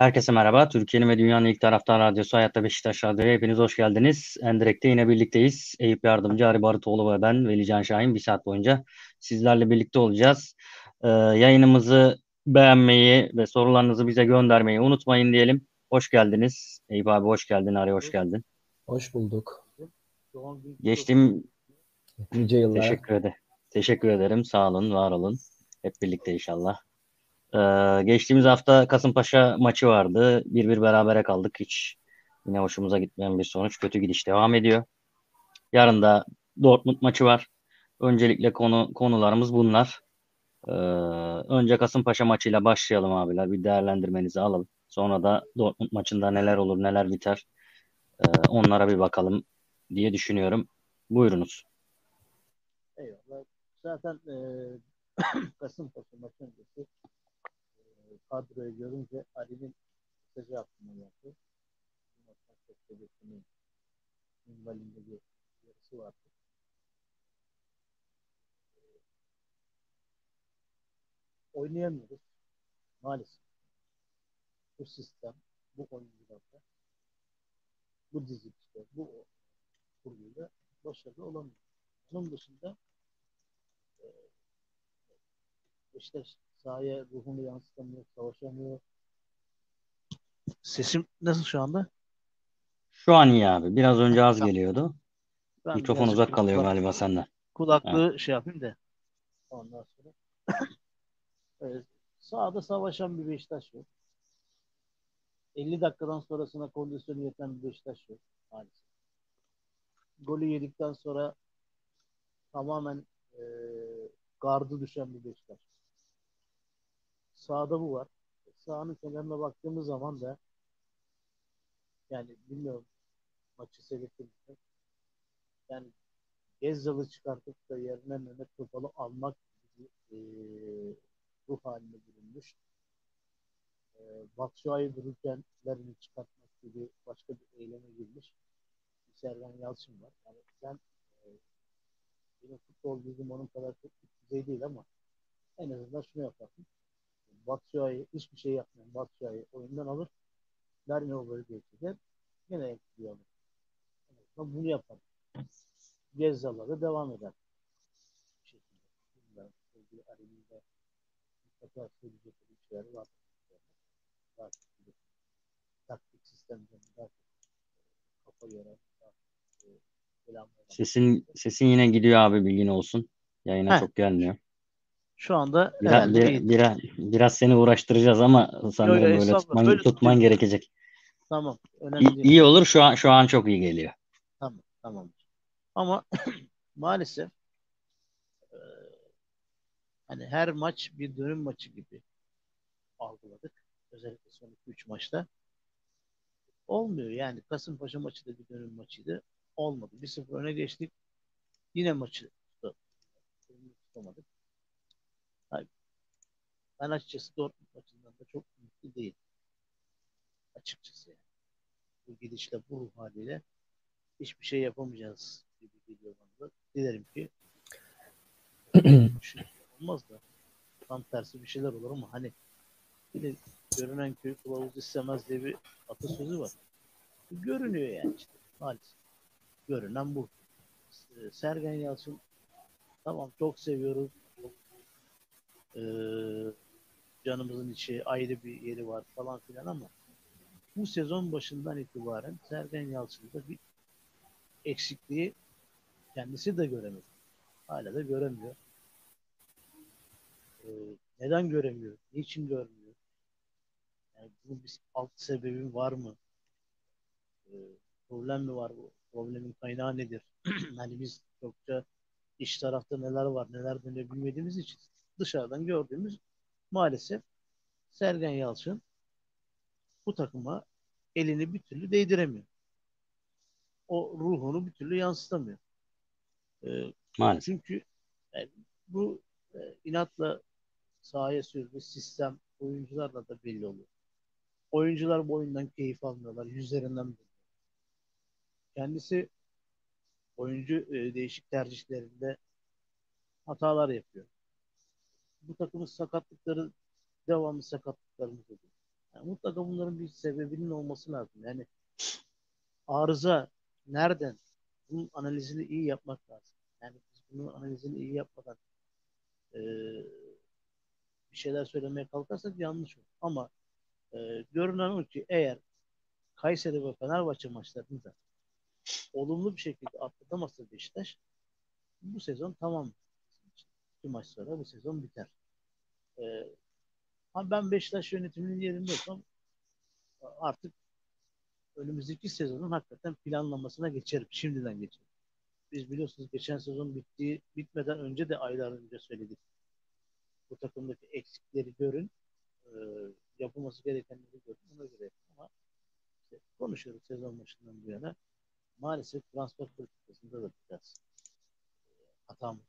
Herkese merhaba. Türkiye'nin ve dünyanın ilk taraftan radyosu Hayatta Beşiktaş Radyo'ya hepiniz hoş geldiniz. Endirek'te yine birlikteyiz. Eyüp Yardımcı, Ari Barutoğlu ve ben Velican Şahin bir saat boyunca sizlerle birlikte olacağız. Ee, yayınımızı beğenmeyi ve sorularınızı bize göndermeyi unutmayın diyelim. Hoş geldiniz. Eyüp abi hoş geldin. Ari hoş geldin. Hoş bulduk. Geçtiğim Nice yıllar. teşekkür ederim. Teşekkür ederim. Sağ olun, var olun. Hep birlikte inşallah. Ee, geçtiğimiz hafta Kasımpaşa maçı vardı. Bir bir berabere kaldık. Hiç yine hoşumuza gitmeyen bir sonuç. Kötü gidiş devam ediyor. Yarın da Dortmund maçı var. Öncelikle konu konularımız bunlar. Ee, önce Kasımpaşa maçıyla başlayalım abiler. Bir değerlendirmenizi alalım. Sonra da Dortmund maçında neler olur, neler biter. Ee, onlara bir bakalım diye düşünüyorum. Buyurunuz. Eyvallah. Zaten e, Kasımpaşa maçı öncesi kadroyu görünce Ali'nin mesajı aklıma geldi. Çok sebebinin minvalinde bir yarısı vardı. E, Oynayamıyoruz. Maalesef. Bu sistem, bu oyuncularda, bu dizilişte, bu kurguyla başarılı olamıyor. Bunun dışında işte sahaya ruhunu yansıtamıyor, savaşamıyor. Sesim nasıl şu anda? Şu an iyi abi. Biraz önce az Tamam. geliyordu. Ben Mikrofon uzak kalıyor kulak- galiba senden. Kulaklığı şey yapayım da. Ondan sonra. evet, sahada savaşan bir Beşiktaş yok. 50 dakikadan sonrasına kondisyonu yeten bir Beşiktaş yok maalesef. Golü yedikten sonra tamamen e, gardı düşen bir Beşiktaş. Sağda bu var. Sağının kenarına baktığımız zaman da yani bilmiyorum maçı seyrettiğimizde yani Gezzal'ı çıkartıp da yerine Mehmet Topal'ı almak gibi e, ruh haline bürünmüş. E, Batshuayi dururken Larin'i çıkartmak gibi başka bir eyleme girmiş. Sergen Yalçın var. Yani sen e, benim futbol bilgim onun kadar çok düzey değil ama en azından şunu yaparsın. Batshuayi hiçbir şey yapmayan Batshuayi oyundan alır. Larin'i o bölgeye çeker. Yine. En azından bunu yapar. Gezzal'a da devam eder. Bir şekilde. Bilmiyorum. Sevgili Ali'nin mutlaka söyleyecek bir şeyler var. Daha çok bir taktik sistemden daha çok kafa yoran e. Sesin sesin yine gidiyor abi bilgin olsun. Yayına Heh. çok gelmiyor. Şu anda Biraz, bir- biraz, biraz seni uğraştıracağız ama sanırım Yo, yo, böyle tutman, Böyle tutman gerekecek. Tamam. Önemli İyi, değil. iyi olur şu an şu an çok iyi geliyor. Tamam. Tamam. Ama maalesef e, hani her maç bir dönüm maçı gibi algıladık. Özellikle son 2-3 maçta. Olmuyor yani. Kasımpaşa maçı da bir dönüm maçıydı. Olmadı. 1-0 öne geçtik. Yine maçı tuta- tutamadık. Hayır. Ben açıkçası Dortmund maçından da çok mutlu değilim. Açıkçası yani. Bu gidişle, bu ruh haliyle hiçbir şey yapamayacağız gibi geliyor bana da. Dilerim ki olmaz da tam tersi bir şeyler olur ama hani bir de görünen köy kılavuz istemez diye bir atasözü var. Görünüyor yani işte maalesef. Görünen bu. Ee, Sergen Yalçın tamam çok seviyoruz. Ee, canımızın içi ayrı bir yeri var falan filan ama bu sezon başından itibaren Sergen Yalçın'da bir eksikliği kendisi de göremedi. Hala da göremiyor. Ee, neden göremiyor? Niçin görmüyor? Yani bunun bir alt sebebi var mı? Ee, problem mi var? Bu problemin kaynağı nedir? hani biz çokça iç tarafta neler var, neler dönüyor bilmediğimiz için dışarıdan gördüğümüz maalesef Sergen Yalçın bu takıma elini bir türlü değdiremiyor. O ruhunu bir türlü yansıtamıyor. Ee, Maalesef. çünkü yani bu e, inatla sahaya sürdüğü sistem oyuncularla da belli oluyor. Oyuncular bu oyundan keyif almıyorlar. Yüzlerinden belli. Kendisi oyuncu e, değişik tercihlerinde hatalar yapıyor. Bu takımın sakatlıkları devamlı sakatlıklarımız oluyor. Yani mutlaka bunların bir sebebinin olması lazım. Yani arıza nereden? Bunun analizini iyi yapmak lazım. Yani biz bunun analizini iyi yapmadan e, bir şeyler söylemeye kalkarsak yanlış olur. Ama e, görünen o ki eğer Kayseri ve Fenerbahçe maçlarını da olumlu bir şekilde atlatamazsa Beşiktaş bu sezon tamam. Bir maç sonra bu sezon biter. Ee, ama ben Beşiktaş yönetiminin yerinde olsam artık önümüzdeki sezonun hakikaten planlamasına geçerim. Şimdiden geçerim. Biz biliyorsunuz geçen sezon bittiği bitmeden önce de aylar önce söyledik. Bu takımdaki eksikleri görün. E, yapılması gerekenleri görün. Ona göre. Ama işte konuşuyoruz sezon başından bu yana. Maalesef transfer politikasında da biraz e, hatamız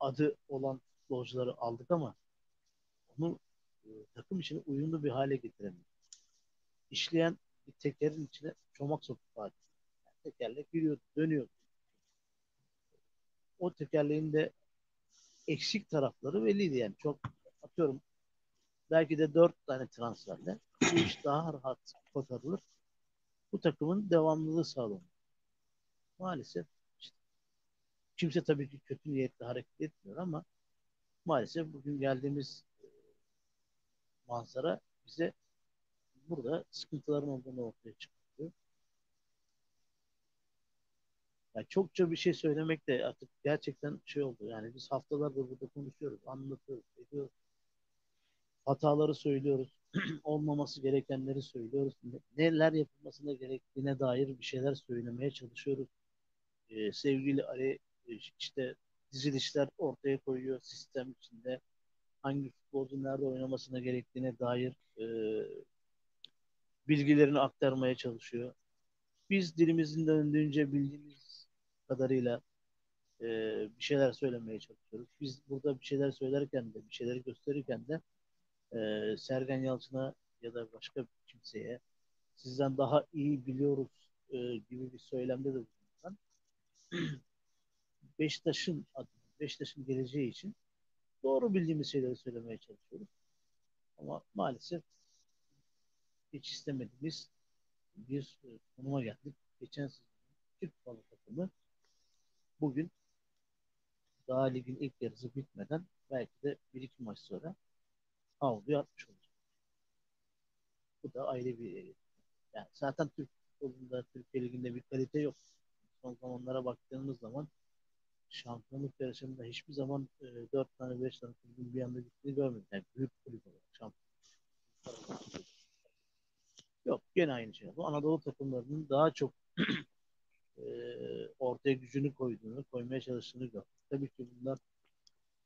adı olan futbolcuları aldık ama onu e, takım içine uyumlu bir hale getiremiyor. İşleyen bir tekerin içine çomak sokup. Yani tekerlek yürüyor, dönüyor. O tekerleğin de eksik tarafları belliydi yani. Çok atıyorum belki de dört tane transferle bu iş daha rahat kotarılır. Bu takımın devamlılığı sağlanır. Maalesef kimse tabii ki kötü niyetle hareket etmiyor ama maalesef bugün geldiğimiz e, manzara bize burada sıkıntıların olduğunu ortaya çıkartıyor. Yani çokça bir şey söylemek de artık gerçekten şey oldu. Yani biz haftalardır burada konuşuyoruz, anlatıyoruz, ediyoruz. Hataları söylüyoruz. olmaması gerekenleri söylüyoruz. Neler yapılmasına gerektiğine dair bir şeyler söylemeye çalışıyoruz. Ee, sevgili Ali işte dizilişler ortaya koyuyor sistem içinde. Hangi futbolcu nerede oynamasına gerektiğine dair e, bilgilerini aktarmaya çalışıyor. Biz dilimizin döndüğünce bildiğimiz kadarıyla e, bir şeyler söylemeye çalışıyoruz. Biz burada bir şeyler söylerken de, bir şeyleri gösterirken de e, Sergen Yalçın'a ya da başka bir kimseye sizden daha iyi biliyoruz e, gibi bir söylemde de bulunan Beşiktaş'ın Beşiktaş'ın geleceği için doğru bildiğimiz şeyleri söylemeye çalışıyoruz. Ama maalesef hiç istemediğimiz bir e, konuma geldik. Geçen sezon Türk balı takımı bugün daha ligin ilk yarısı bitmeden belki de bir iki maç sonra havluyu atmış olacak. Bu da ayrı bir yani zaten Türk futbolunda, Türkiye Ligi'nde bir kalite yok. Son zamanlara baktığımız zaman şampiyonluk yarışında hiçbir zaman e, 4 tane 5 tane kulübün bir anda gittiğini görmedim. Yani büyük kulüp olarak şampiyonluk. Yok gene aynı şey. Bu Anadolu takımlarının daha çok e, ortaya gücünü koyduğunu, koymaya çalıştığını gördük. Tabii ki bunlar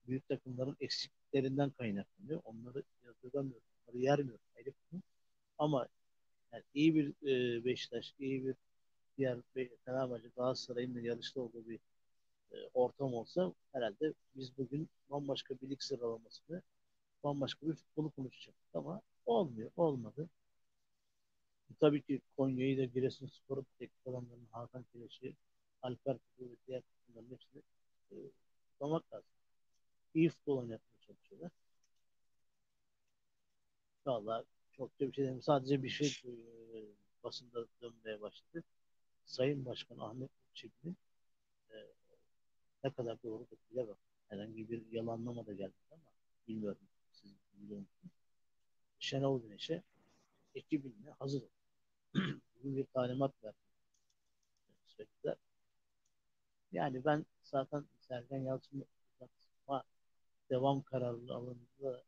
büyük takımların eksikliklerinden kaynaklanıyor. Onları yazdıramıyorum. Onları yermiyorum. Ayrı. Ama yani iyi bir e, Beşiktaş, iyi bir diğer Fenerbahçe, Galatasaray'ın da yarışta olduğu bir e, ortam olsa herhalde biz bugün bambaşka bir lig sıralamasını bambaşka bir futbolu konuşacaktık ama olmuyor, olmadı. Tabii ki Konya'yı da Giresunspor'u teknik adamlarının Hakan Kireç'i, Alper Kutu ve diğer takımların hepsini e, lazım. İyi futbol oynatmaya çalışıyorlar. Valla çok da bir şey demeyeyim. Sadece bir şey e, basında dönmeye başladı. Sayın Başkan Ahmet e, ne kadar doğru da bilemem. Herhangi bir yalanlama da geldi ama bilmiyorum. Siz biliyor musunuz? Şenol Güneş'e ekibinle hazır ol. Bugün bir talimat verdi. Söylediler. Yani ben zaten Sergen Yalçın'la devam kararı alındığında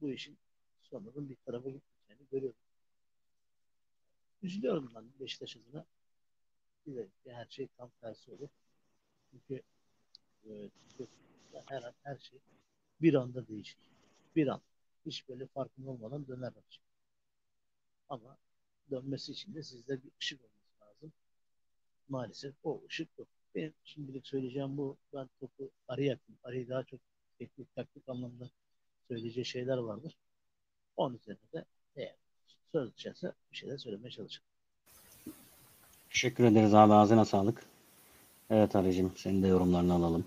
bu işin sonunun bir tarafa gitmeyeceğini görüyorum. Üzülüyorum ben Beşiktaş adına. Dilerim ki her şey tam tersi olur. Çünkü e, her an her şey bir anda değişir. Bir an. Hiç böyle farkında olmadan döner açık. Ama dönmesi için de sizde bir ışık olması lazım. Maalesef o ışık yok. Benim şimdilik söyleyeceğim bu. Ben topu araya yapayım. Arayı daha çok teknik taktik anlamda söyleyeceği şeyler vardır. Onun üzerine de eğer söz düşerse bir şeyler söylemeye çalışırım. Teşekkür ederiz abi. Ağzına sağlık. Evet Ali'cim senin de yorumlarını alalım.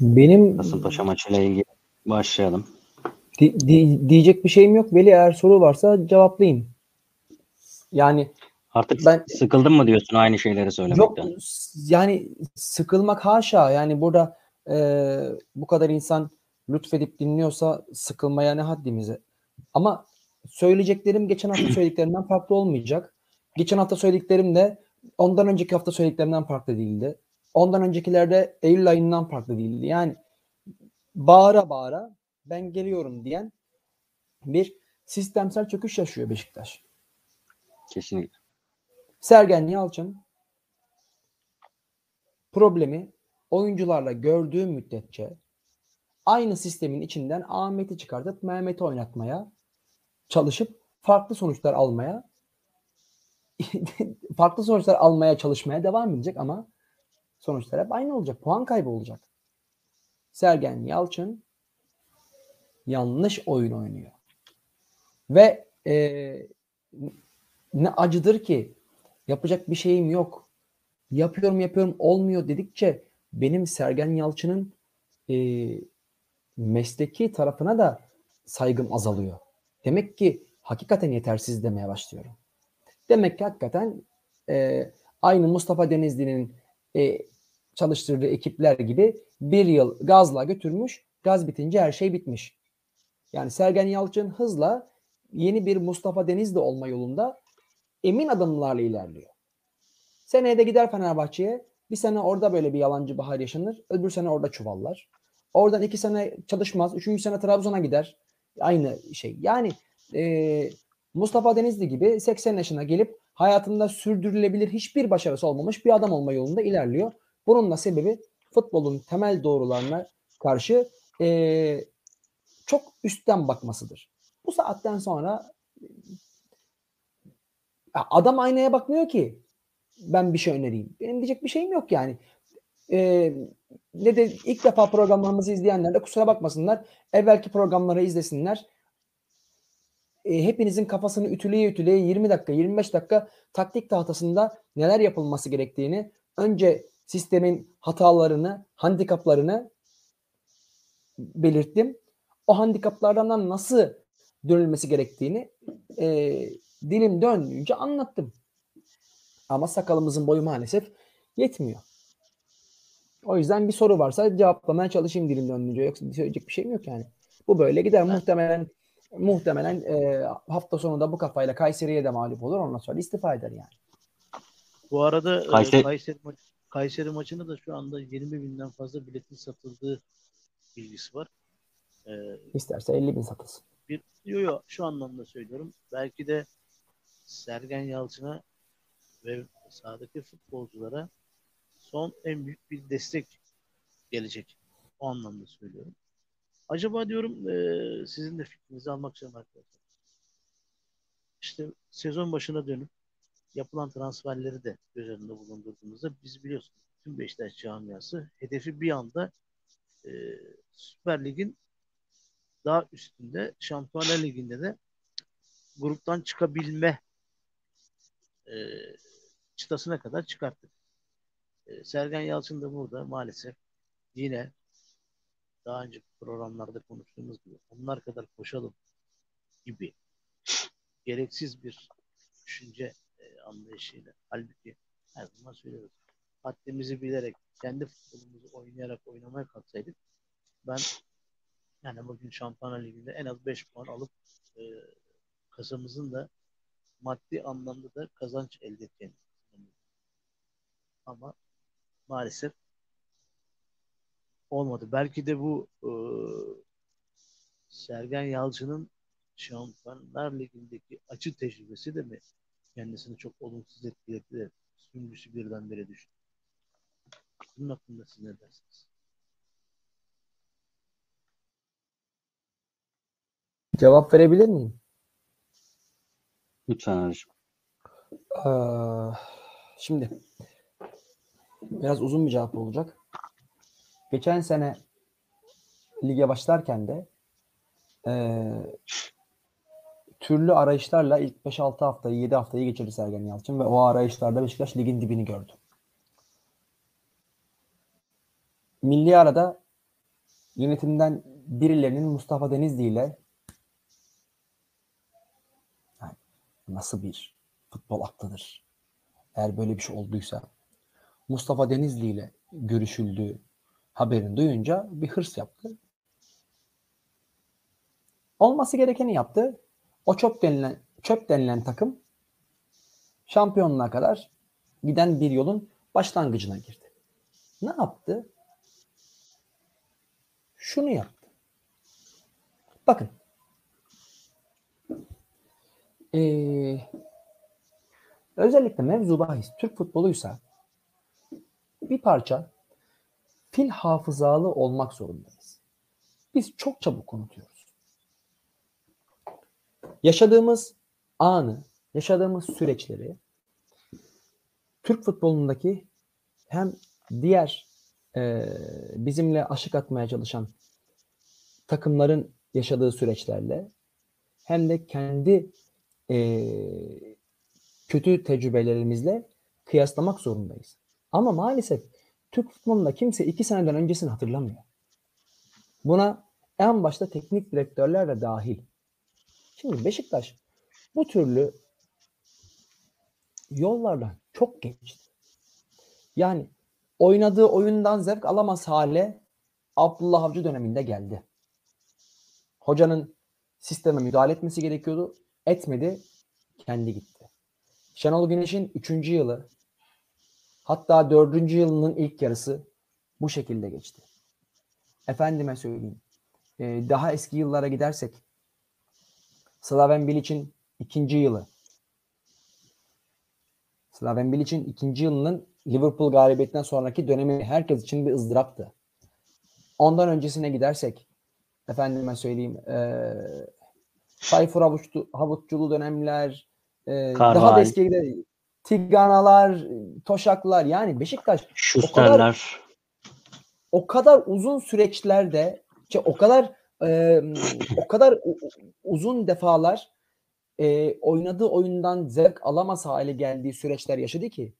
Benim Kasımpaşa maçıyla ilgili başlayalım. Di- di- diyecek bir şeyim yok. Veli eğer soru varsa cevaplayayım. Yani Artık Ben- sıkıldın mı diyorsun aynı şeyleri yok söylemekten? s- yani sıkılmak haşa. Yani burada e, bu kadar insan lütfedip dinliyorsa sıkılmaya ne haddimize. Ama söyleyeceklerim geçen hafta söylediklerimden farklı olmayacak. Geçen hafta söylediklerim de ondan önceki hafta söylediklerimden farklı değildi. Ondan öncekilerde Eylül ayından farklı değildi. Yani bağıra bağıra ben geliyorum diyen bir sistemsel çöküş yaşıyor Beşiktaş. Kesinlikle. Sergen Yalçın problemi oyuncularla gördüğü müddetçe aynı sistemin içinden Ahmet'i çıkartıp Mehmet'i oynatmaya çalışıp farklı sonuçlar almaya farklı sonuçlar almaya çalışmaya devam edecek ama sonuçlar hep aynı olacak. Puan kaybı olacak. Sergen Yalçın yanlış oyun oynuyor. Ve eee, ne acıdır ki yapacak bir şeyim yok. Yapıyorum yapıyorum olmuyor dedikçe benim Sergen Yalçın'ın eee, mesleki tarafına da saygım azalıyor. Demek ki hakikaten yetersiz demeye başlıyorum. Demek ki hakikaten eee, aynı Mustafa Denizli'nin eee, çalıştırdığı ekipler gibi bir yıl gazla götürmüş. Gaz bitince her şey bitmiş. Yani Sergen Yalçın hızla yeni bir Mustafa Denizli olma yolunda emin adımlarla ilerliyor. Seneye de gider Fenerbahçe'ye. Bir sene orada böyle bir yalancı bahar yaşanır. Öbür sene orada çuvallar. Oradan iki sene çalışmaz. Üçüncü sene Trabzon'a gider. Aynı şey. Yani e, Mustafa Denizli gibi 80 yaşına gelip hayatında sürdürülebilir hiçbir başarısı olmamış bir adam olma yolunda ilerliyor. Bunun da sebebi futbolun temel doğrularına karşı e, çok üstten bakmasıdır. Bu saatten sonra ya adam aynaya bakmıyor ki ben bir şey önereyim. Benim diyecek bir şeyim yok yani. Ee, ne de ilk defa programlarımızı izleyenler de kusura bakmasınlar. Evvelki programları izlesinler. Ee, hepinizin kafasını ütüleye ütüleye 20 dakika 25 dakika taktik tahtasında neler yapılması gerektiğini önce sistemin hatalarını, handikaplarını belirttim. O handikaplardan nasıl dönülmesi gerektiğini e, dilim döndüğünce anlattım. Ama sakalımızın boyu maalesef yetmiyor. O yüzden bir soru varsa cevaplamaya çalışayım dilim döndüğünce. Yoksa söyleyecek bir şeyim yok yani. Bu böyle gider. Muhtemelen muhtemelen e, hafta sonunda bu kafayla Kayseri'ye de mağlup olur. Ondan sonra istifa eder yani. Bu arada e, Kayseri- Kayseri, ma- Kayseri maçında da şu anda 20 binden fazla biletin satıldığı bilgisi var. E, İsterse 50 bin satılsın. bir yo yo şu anlamda söylüyorum. Belki de Sergen Yalçın'a ve sahadaki futbolculara son en büyük bir destek gelecek. O anlamda söylüyorum. Acaba diyorum e, sizin de fikrinizi almak istiyorum arkadaşlar. İşte sezon başına dönüp yapılan transferleri de göz önünde bulundurduğumuzda biz biliyorsunuz tüm Beşiktaş camiası hedefi bir anda e, Süper Lig'in daha üstünde Şampiyonlar Ligi'nde de gruptan çıkabilme e, çıtasına kadar çıkarttık. E, Sergen Yalçın da burada maalesef yine daha önce programlarda konuştuğumuz gibi onlar kadar koşalım gibi gereksiz bir düşünce e, anlayışıyla. Halbuki her zaman söylüyoruz. Haddimizi bilerek kendi futbolumuzu oynayarak oynamaya kalksaydık ben yani bugün Şampiyonlar Ligi'nde en az 5 puan alıp e, kasamızın da maddi anlamda da kazanç elde edeceğini. Ama maalesef olmadı. Belki de bu e, Sergen Yalçın'ın Şampiyonlar Ligi'ndeki açı tecrübesi de mi kendisini çok olumsuz etkiledi de süngüsü birdenbire düştü. Bunun hakkında siz ne dersiniz? Cevap verebilir miyim? Lütfen Arıcığım. Ee, şimdi biraz uzun bir cevap olacak geçen sene lige başlarken de e, türlü arayışlarla ilk 5-6 haftayı 7 haftayı geçirdi Sergen Yalçın ve o arayışlarda Beşiktaş ligin dibini gördü. Milli arada yönetimden birilerinin Mustafa Denizli ile yani nasıl bir futbol aklıdır? Eğer böyle bir şey olduysa. Mustafa Denizli ile görüşüldü, haberini duyunca bir hırs yaptı. Olması gerekeni yaptı. O çöp denilen, çöp denilen takım şampiyonluğa kadar giden bir yolun başlangıcına girdi. Ne yaptı? Şunu yaptı. Bakın. Ee, özellikle mevzu bahis Türk futboluysa bir parça fil hafızalı olmak zorundayız. Biz çok çabuk unutuyoruz. Yaşadığımız anı, yaşadığımız süreçleri Türk futbolundaki hem diğer e, bizimle aşık atmaya çalışan takımların yaşadığı süreçlerle hem de kendi e, kötü tecrübelerimizle kıyaslamak zorundayız. Ama maalesef Türk futbolunda kimse iki seneden öncesini hatırlamıyor. Buna en başta teknik direktörler de dahil. Şimdi Beşiktaş bu türlü yollardan çok geçti. Yani oynadığı oyundan zevk alamaz hale Abdullah Avcı döneminde geldi. Hocanın sisteme müdahale etmesi gerekiyordu. Etmedi. Kendi gitti. Şenol Güneş'in 3. yılı hatta 4. yılının ilk yarısı bu şekilde geçti. Efendime söyleyeyim. Ee, daha eski yıllara gidersek Slaven Bilic'in ikinci yılı Slaven Bilic'in ikinci yılının Liverpool galibiyetinden sonraki dönemi herkes için bir ızdıraptı. Ondan öncesine gidersek efendime söyleyeyim e, Tayfur Havuççulu dönemler e, daha da eskiye gider Tiganalar, Toşaklar yani Beşiktaş o kadar, o kadar uzun süreçlerde işte o kadar e, o kadar uzun defalar e, oynadığı oyundan zevk alamaz hale geldiği süreçler yaşadı ki.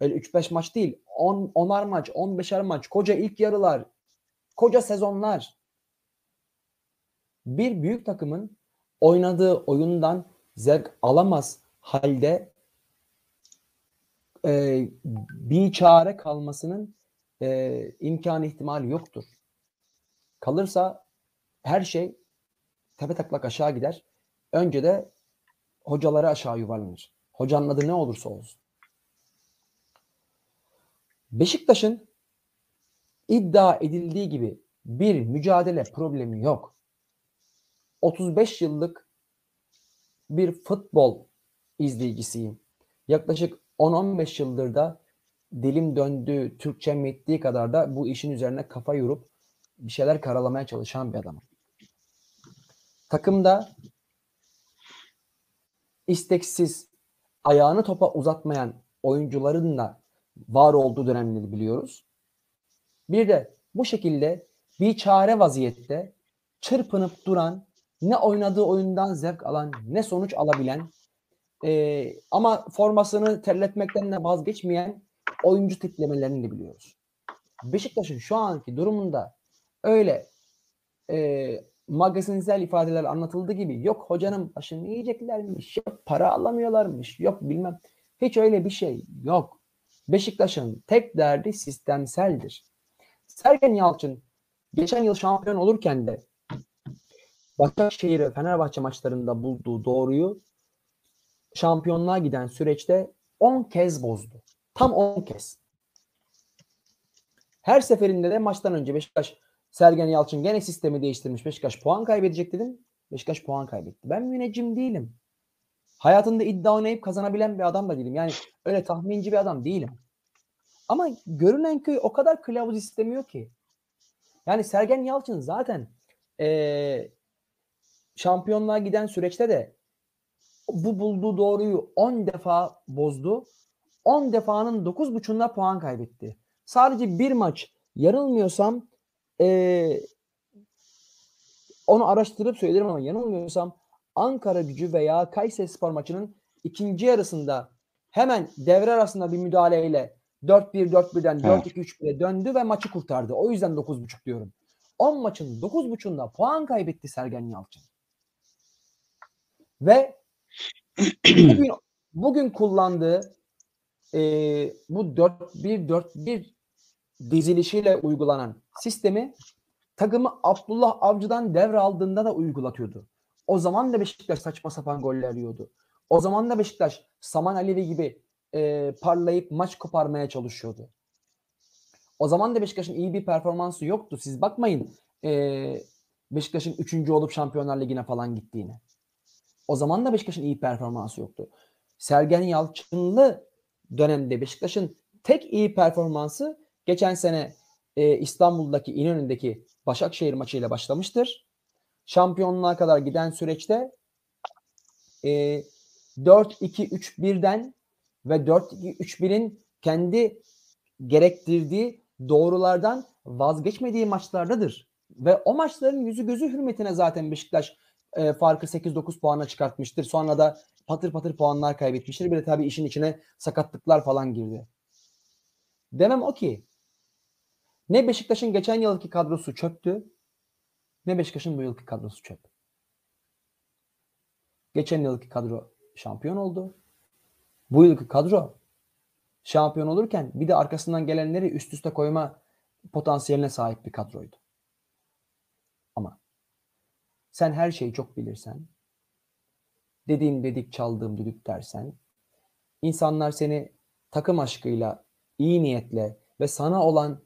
Öyle 3-5 maç değil. 10 10'ar maç, 15'er maç, koca ilk yarılar, koca sezonlar. Bir büyük takımın oynadığı oyundan zevk alamaz halde e, bir çare kalmasının e, imkanı ihtimali yoktur. Kalırsa her şey tepe taklak aşağı gider. Önce de hocaları aşağı yuvarlanır. Hocanın adı ne olursa olsun. Beşiktaş'ın iddia edildiği gibi bir mücadele problemi yok. 35 yıllık bir futbol izleyicisiyim. Yaklaşık 10-15 yıldır da dilim döndüğü, Türkçem yettiği kadar da bu işin üzerine kafa yorup bir şeyler karalamaya çalışan bir adamım. Takımda isteksiz ayağını topa uzatmayan oyuncuların da var olduğu dönemleri biliyoruz. Bir de bu şekilde bir çare vaziyette çırpınıp duran, ne oynadığı oyundan zevk alan, ne sonuç alabilen e, ama formasını terletmekten de vazgeçmeyen oyuncu tiplemelerini de biliyoruz. Beşiktaş'ın şu anki durumunda öyle e, magazinsel ifadeler anlatıldığı gibi yok hocanın başını yiyeceklermiş, yok para alamıyorlarmış, yok bilmem. Hiç öyle bir şey yok. Beşiktaş'ın tek derdi sistemseldir. Sergen Yalçın geçen yıl şampiyon olurken de Başakşehir ve Fenerbahçe maçlarında bulduğu doğruyu şampiyonluğa giden süreçte 10 kez bozdu. Tam 10 kez. Her seferinde de maçtan önce Beşiktaş Sergen Yalçın gene sistemi değiştirmiş. Beşiktaş puan kaybedecek dedim. Beşiktaş puan kaybetti. Ben müneccim değilim. Hayatında iddia oynayıp kazanabilen bir adam da değilim. Yani öyle tahminci bir adam değilim. Ama görünen köy o kadar kılavuz istemiyor ki. Yani Sergen Yalçın zaten ee, şampiyonluğa giden süreçte de bu bulduğu doğruyu 10 defa bozdu. 10 defanın 9.5'unda puan kaybetti. Sadece bir maç yanılmıyorsam ee, onu araştırıp söylerim ama yanılmıyorsam Ankara gücü veya Kayseri Spor maçının ikinci yarısında hemen devre arasında bir müdahaleyle 4-1 4-1'den evet. 4-2-3-1'e döndü ve maçı kurtardı. O yüzden 9.5 diyorum. 10 maçın 9.5'unda puan kaybetti Sergen Yalçın. Ve bugün, bugün kullandığı e, bu 4-1-4-1 dizilişiyle uygulanan sistemi takımı Abdullah Avcı'dan devraldığında da uygulatıyordu. O zaman da Beşiktaş saçma sapan goller yiyordu. O zaman da Beşiktaş Saman Alevi gibi e, parlayıp maç koparmaya çalışıyordu. O zaman da Beşiktaş'ın iyi bir performansı yoktu. Siz bakmayın e, Beşiktaş'ın 3. olup Şampiyonlar Ligi'ne falan gittiğine. O zaman da Beşiktaş'ın iyi performansı yoktu. Sergen Yalçınlı dönemde Beşiktaş'ın tek iyi performansı geçen sene e, İstanbul'daki İnönü'ndeki Başakşehir maçıyla başlamıştır. Şampiyonluğa kadar giden süreçte e, 4-2-3-1'den ve 4-2-3-1'in kendi gerektirdiği doğrulardan vazgeçmediği maçlardadır. Ve o maçların yüzü gözü hürmetine zaten Beşiktaş e, farkı 8-9 puana çıkartmıştır. Sonra da patır patır puanlar kaybetmiştir. Bir de tabii işin içine sakatlıklar falan girdi. Demem o ki ne Beşiktaş'ın geçen yılki kadrosu çöktü ne Beşiktaş'ın bu yılki kadrosu çöp. Geçen yılki kadro şampiyon oldu. Bu yılki kadro şampiyon olurken bir de arkasından gelenleri üst üste koyma potansiyeline sahip bir kadroydu. Ama sen her şeyi çok bilirsen, dediğim dedik çaldığım düdük dersen, insanlar seni takım aşkıyla, iyi niyetle ve sana olan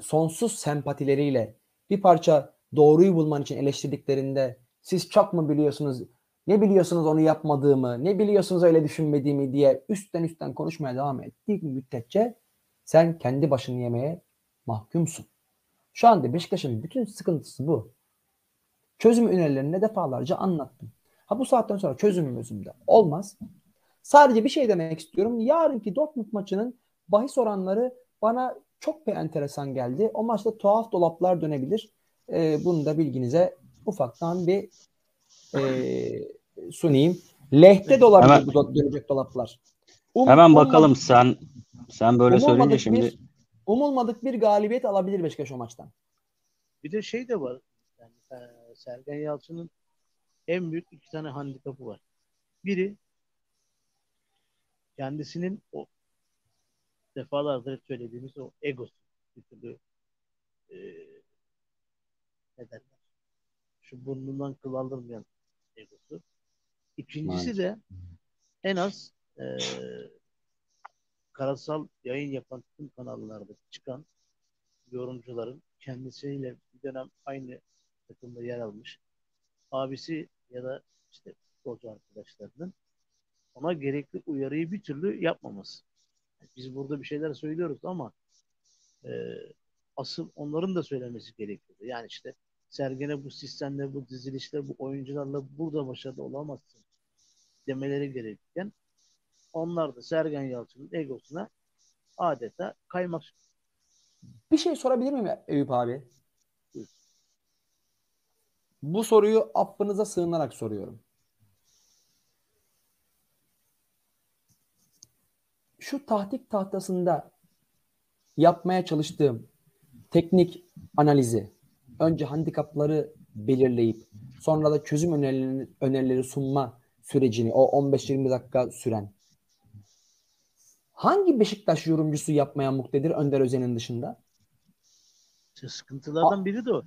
sonsuz sempatileriyle bir parça doğruyu bulman için eleştirdiklerinde siz çok mu biliyorsunuz, ne biliyorsunuz onu yapmadığımı, ne biliyorsunuz öyle düşünmediğimi diye üstten üstten konuşmaya devam ettiği müddetçe sen kendi başını yemeye mahkumsun. Şu anda Beşiktaş'ın bütün sıkıntısı bu. Çözüm önerilerini defalarca anlattım. Ha bu saatten sonra çözüm özümde olmaz. Sadece bir şey demek istiyorum. Yarınki Dortmund maçının bahis oranları bana çok bir enteresan geldi. O maçta tuhaf dolaplar dönebilir. E, bunu da bilginize ufaktan bir e, sunayım. Lehte dolabilir Hemen- bu dönecek dolaplar. Um- Hemen bakalım sen sen böyle söyleyince umulmadık şimdi bir, umulmadık bir galibiyet alabilir Beşiktaş o maçtan. Bir de şey de var. Yani, e, Sergen Yalçın'ın en büyük iki tane handikapı var. Biri kendisinin o defalardır hep söylediğimiz o egosu. Bir türlü e, ne? Şu burnundan kıl aldırmayan egosu. İkincisi de en az e, karasal yayın yapan tüm kanallarda çıkan yorumcuların kendisiyle bir dönem aynı takımda yer almış abisi ya da işte futbolcu arkadaşlarının ona gerekli uyarıyı bir türlü yapmaması. Biz burada bir şeyler söylüyoruz ama e, asıl onların da söylemesi gerekiyordu. Yani işte Sergen'e bu sistemle, bu dizilişle, bu oyuncularla burada başarılı olamazsın demeleri gerekirken onlar da Sergen Yalçın'ın egosuna adeta kaymak Bir şey sorabilir miyim Eyüp abi? Bu soruyu affınıza sığınarak soruyorum. Şu tahtik tahtasında yapmaya çalıştığım teknik analizi, önce handikapları belirleyip sonra da çözüm önerileri, önerileri sunma sürecini, o 15-20 dakika süren hangi Beşiktaş yorumcusu yapmaya muktedir Önder Özen'in dışında? İşte sıkıntılardan biri de o.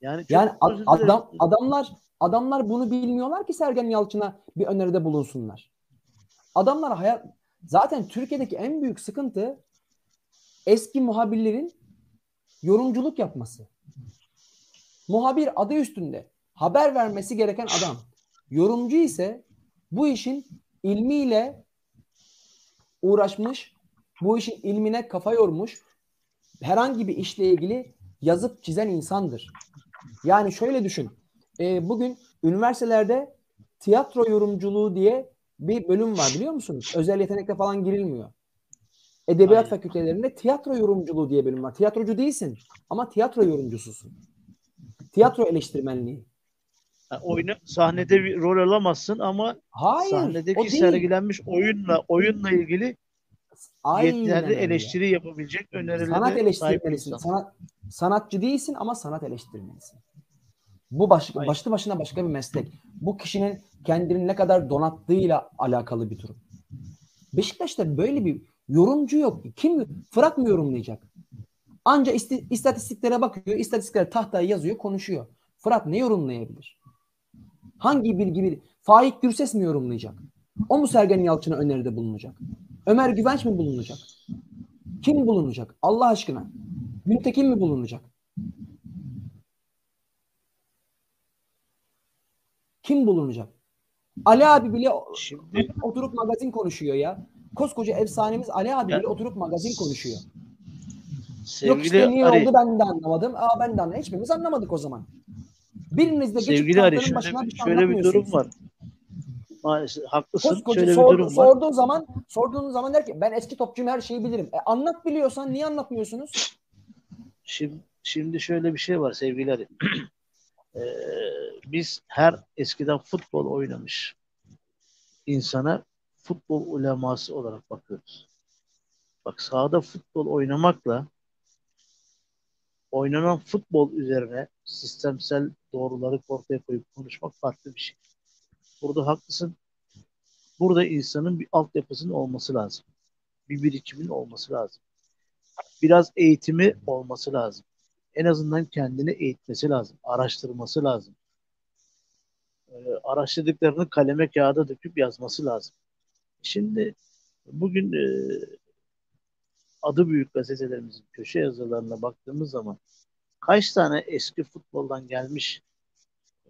Yani Yani ad- adam adamlar adamlar bunu bilmiyorlar ki Sergen Yalçın'a bir öneride bulunsunlar. Adamlar hayat zaten Türkiye'deki en büyük sıkıntı eski muhabirlerin yorumculuk yapması. Muhabir adı üstünde haber vermesi gereken adam. Yorumcu ise bu işin ilmiyle uğraşmış, bu işin ilmine kafa yormuş, herhangi bir işle ilgili yazıp çizen insandır. Yani şöyle düşün. Ee, bugün üniversitelerde tiyatro yorumculuğu diye bir bölüm var biliyor musunuz? Özel yetenekle falan girilmiyor. Edebiyat Aynen. fakültelerinde tiyatro yorumculuğu diye bölüm var. Tiyatrocu değilsin ama tiyatro yorumcususun. Tiyatro eleştirmenliği. Yani oyunu sahnede bir rol alamazsın ama Hayır. sahnedeki sergilenmiş oyunla oyunla ilgili Aynen yetlerde öyle. eleştiri yapabilecek Sanat bir eleştirmenisin. insan. Sanat, sanatçı değilsin ama sanat eleştirmenisin. Bu baş, Hayır. başlı başına başka bir meslek. Bu kişinin kendini ne kadar donattığıyla alakalı bir durum. Beşiktaş'ta böyle bir yorumcu yok. Kim? Fırat mı yorumlayacak? Anca isti- istatistiklere bakıyor, istatistiklere tahtaya yazıyor, konuşuyor. Fırat ne yorumlayabilir? Hangi bilgi bir Faik Gürses mi yorumlayacak? O mu Sergen Yalçın'a öneride bulunacak? Ömer Güvenç mi bulunacak? Kim bulunacak? Allah aşkına. Güntekin mi bulunacak? Kim bulunacak? Ali abi bile Şimdi oturup magazin konuşuyor ya. Koskoca efsanemiz Ali abi Ya- bile oturup magazin konuşuyor. Yok sevgili işte niye Ari, oldu ben de anlamadım. Aa ben de anlamadım. Hiçbirimiz anlamadık o zaman. Biriniz de geçip sevgili Ari şöyle, şey şöyle bir durum var. Maalesef haklısın. Koskoca şöyle bir sor- durum var. sorduğun zaman sorduğun zaman der ki ben eski topçuyum her şeyi bilirim. E, anlat biliyorsan niye anlatmıyorsunuz? Şimdi, şimdi şöyle bir şey var sevgili Ali. Ee, biz her eskiden futbol oynamış insana futbol uleması olarak bakıyoruz. Bak sahada futbol oynamakla oynanan futbol üzerine sistemsel doğruları ortaya koyup konuşmak farklı bir şey. Burada haklısın. Burada insanın bir altyapısının olması lazım. Bir birikimin olması lazım. Biraz eğitimi olması lazım. En azından kendini eğitmesi lazım. Araştırması lazım. Ee, araştırdıklarını kaleme kağıda döküp yazması lazım. Şimdi bugün e, adı büyük gazetelerimizin köşe yazılarına baktığımız zaman kaç tane eski futboldan gelmiş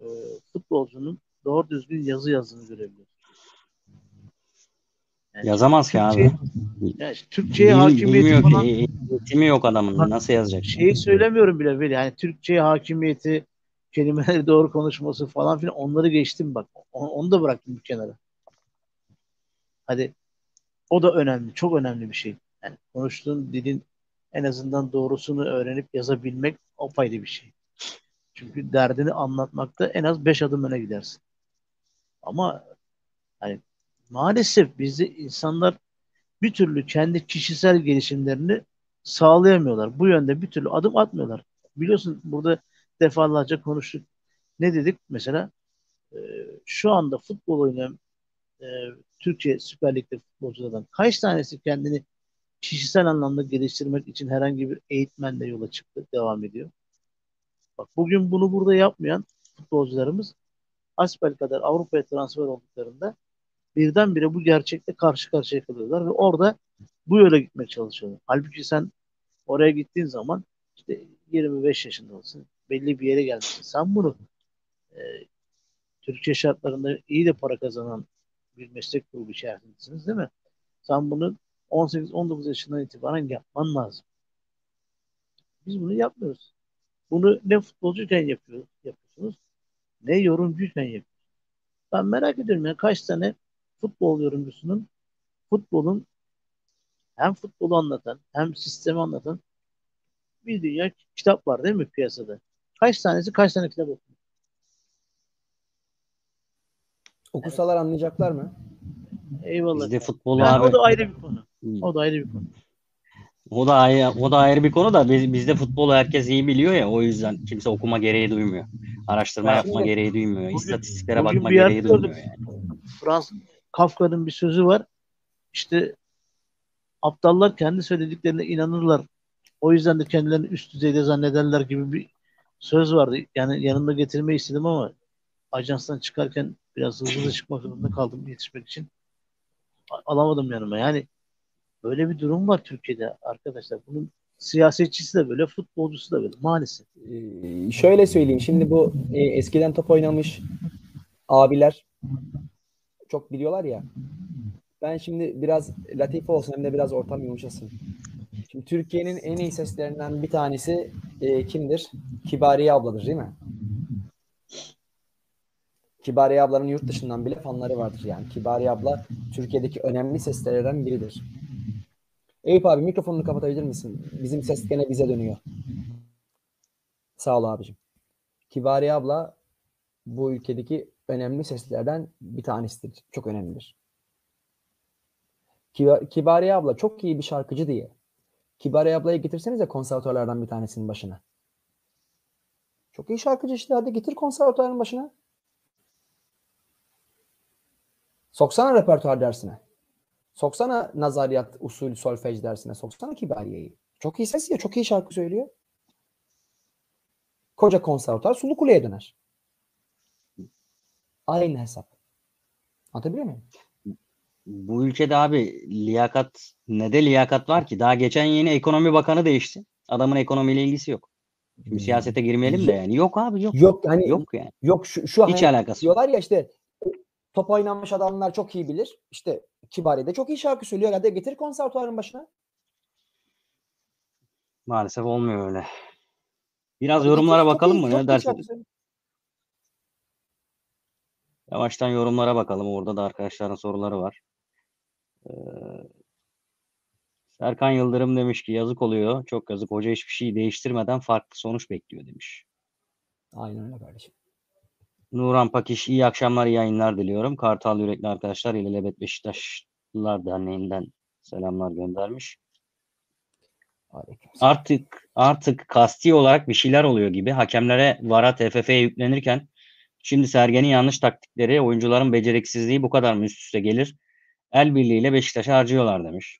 e, futbolcunun doğru düzgün yazı yazdığını görebiliyoruz. Yani Yazamaz ki abi. yani işte Türkçe'ye Bil- hakimiyeti falan. Eğitimi yok adamın. Nasıl yazacak? şeyi söylemiyorum bile böyle yani Türkçe'ye hakimiyeti kelimeleri doğru konuşması falan filan onları geçtim bak. Onu, onu da bıraktım bir kenara. Hadi o da önemli. Çok önemli bir şey. Yani konuştuğun dilin en azından doğrusunu öğrenip yazabilmek apayrı bir şey. Çünkü derdini anlatmakta en az beş adım öne gidersin. Ama hani maalesef bizde insanlar bir türlü kendi kişisel gelişimlerini sağlayamıyorlar. Bu yönde bir türlü adım atmıyorlar. Biliyorsun burada defalarca konuştuk. Ne dedik mesela? e, şu anda futbol oynayan e, Türkiye Süper Lig'de futbolculardan kaç tanesi kendini kişisel anlamda geliştirmek için herhangi bir eğitmenle yola çıktı, devam ediyor. Bak bugün bunu burada yapmayan futbolcularımız asbel kadar Avrupa'ya transfer olduklarında birdenbire bu gerçekle karşı karşıya kalıyorlar ve orada bu yola gitmeye çalışıyorlar. Halbuki sen oraya gittiğin zaman işte 25 yaşındasın, belli bir yere gelmişsin. Sen bunu e, Türkiye şartlarında iyi de para kazanan bir meslek grubu içerisindesiniz değil mi? Sen bunu 18-19 yaşından itibaren yapman lazım. Biz bunu yapmıyoruz. Bunu ne futbolcuyken yapıyoruz, yapıyorsunuz ne yorumcuyken yapıyorsunuz. Ben merak ediyorum ya kaç tane futbol yorumcusunun futbolun hem futbolu anlatan hem sistemi anlatan bir dünya kitap var değil mi piyasada? Kaç tanesi kaç tane kitap okuyor? Okusalar anlayacaklar mı? Eyvallah. Bizde futbol Yani abi. o da ayrı bir konu. O da ayrı bir konu. O da ayrı, o da ayrı bir konu da biz, bizde futbolu herkes iyi biliyor ya o yüzden kimse okuma gereği duymuyor. Araştırma Ya yapma gereği duymuyor. Bugün- istatistiklere bugün bakma gereği duymuyor yani. Fransız Kafka'nın bir sözü var. İşte aptallar kendi söylediklerine inanırlar. O yüzden de kendilerini üst düzeyde zannederler gibi bir söz vardı. Yani yanında getirmeyi istedim ama ajanstan çıkarken biraz hızlı çıkmak zorunda kaldım yetişmek için. Alamadım yanıma. Yani böyle bir durum var Türkiye'de arkadaşlar. Bunun siyasetçisi de böyle, futbolcusu da böyle maalesef. Ee, şöyle söyleyeyim. Şimdi bu e, eskiden top oynamış abiler çok biliyorlar ya. Ben şimdi biraz latife olsun hem de biraz ortam yumuşasın. Şimdi Türkiye'nin en iyi seslerinden bir tanesi e, kimdir? Kibariye abladır değil mi? Kibariye ablanın yurt dışından bile fanları vardır yani. Kibariye abla Türkiye'deki önemli seslerden biridir. Eyüp abi mikrofonunu kapatabilir misin? Bizim ses gene bize dönüyor. Sağ ol abicim. Kibariye abla bu ülkedeki önemli seslerden bir tanesidir. Çok önemlidir. Kiba- Kibariye abla çok iyi bir şarkıcı diye. Kibariye ablayı getirsenize konservatörlerden bir tanesinin başına. Çok iyi şarkıcı işte. Hadi getir konservatuarın başına. Soksana repertuar dersine. Soksana nazariyat usulü solfej dersine. Soksana kibariyeyi. Çok iyi ses ya. Çok iyi şarkı söylüyor. Koca konservatuar sulu kuleye döner. Aynı hesap. Anlatabiliyor muyum? Bu ülkede abi liyakat ne de liyakat var ki? Daha geçen yeni ekonomi bakanı değişti. Adamın ekonomiyle ilgisi yok. Şimdi siyasete girmeyelim de yani. Yok abi yok. Yok hani Yok yani. yok şu, şu Hiç hani alakası diyorlar ya işte top oynamış adamlar çok iyi bilir. İşte Kibariye de çok iyi şarkı söylüyor. Hadi getir konservatuarın başına. Maalesef olmuyor öyle. Biraz yorumlara çok bakalım mı? Ne dersiniz? Yavaştan yorumlara bakalım. Orada da arkadaşların soruları var. Ee, Serkan Yıldırım demiş ki yazık oluyor. Çok yazık. Hoca hiçbir şey değiştirmeden farklı sonuç bekliyor demiş. Aynen öyle kardeşim. Nuran Pakiş iyi akşamlar, iyi yayınlar diliyorum. Kartal Yürekli arkadaşlar İlelebet Beşiktaşlılar Derneği'nden selamlar göndermiş. Artık artık kasti olarak bir şeyler oluyor gibi. Hakemlere, VAR'a, TFF'ye yüklenirken şimdi Sergen'in yanlış taktikleri, oyuncuların beceriksizliği bu kadar mı üst üste gelir? El birliğiyle Beşiktaş'ı harcıyorlar demiş.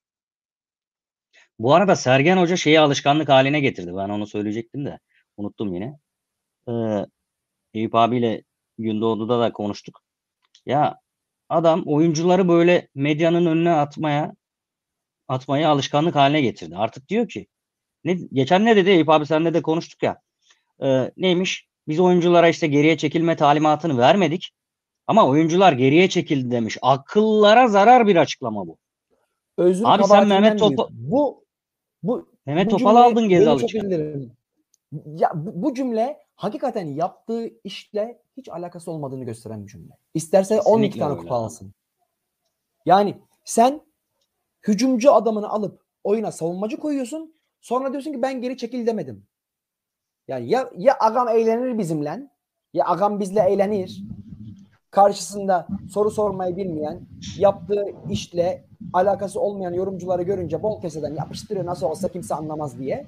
Bu arada Sergen Hoca şeyi alışkanlık haline getirdi. Ben onu söyleyecektim de unuttum yine. Ee, Eyüp abiyle Gündoğdu'da da konuştuk. Ya adam oyuncuları böyle medyanın önüne atmaya atmayı alışkanlık haline getirdi. Artık diyor ki ne, geçen ne dedi Eyüp abi senle de konuştuk ya. Ee, neymiş? Biz oyunculara işte geriye çekilme talimatını vermedik. Ama oyuncular geriye çekildi demiş. Akıllara zarar bir açıklama bu. Özür Abi sen Mehmet. Topal- Bu bu Mehmet Topal aldın Gezal beni çok için. üzüldüm. Ya bu, bu cümle hakikaten yaptığı işle hiç alakası olmadığını gösteren bir cümle. İsterse 12 Kesinlikle tane öyle kupa alsın. Yani sen hücumcu adamını alıp oyuna savunmacı koyuyorsun. Sonra diyorsun ki ben geri çekil demedim. Yani ya ya agam eğlenir bizimle ya agam bizle eğlenir. Karşısında soru sormayı bilmeyen, yaptığı işle alakası olmayan yorumcuları görünce bol keseden yapıştırıyor nasıl olsa kimse anlamaz diye.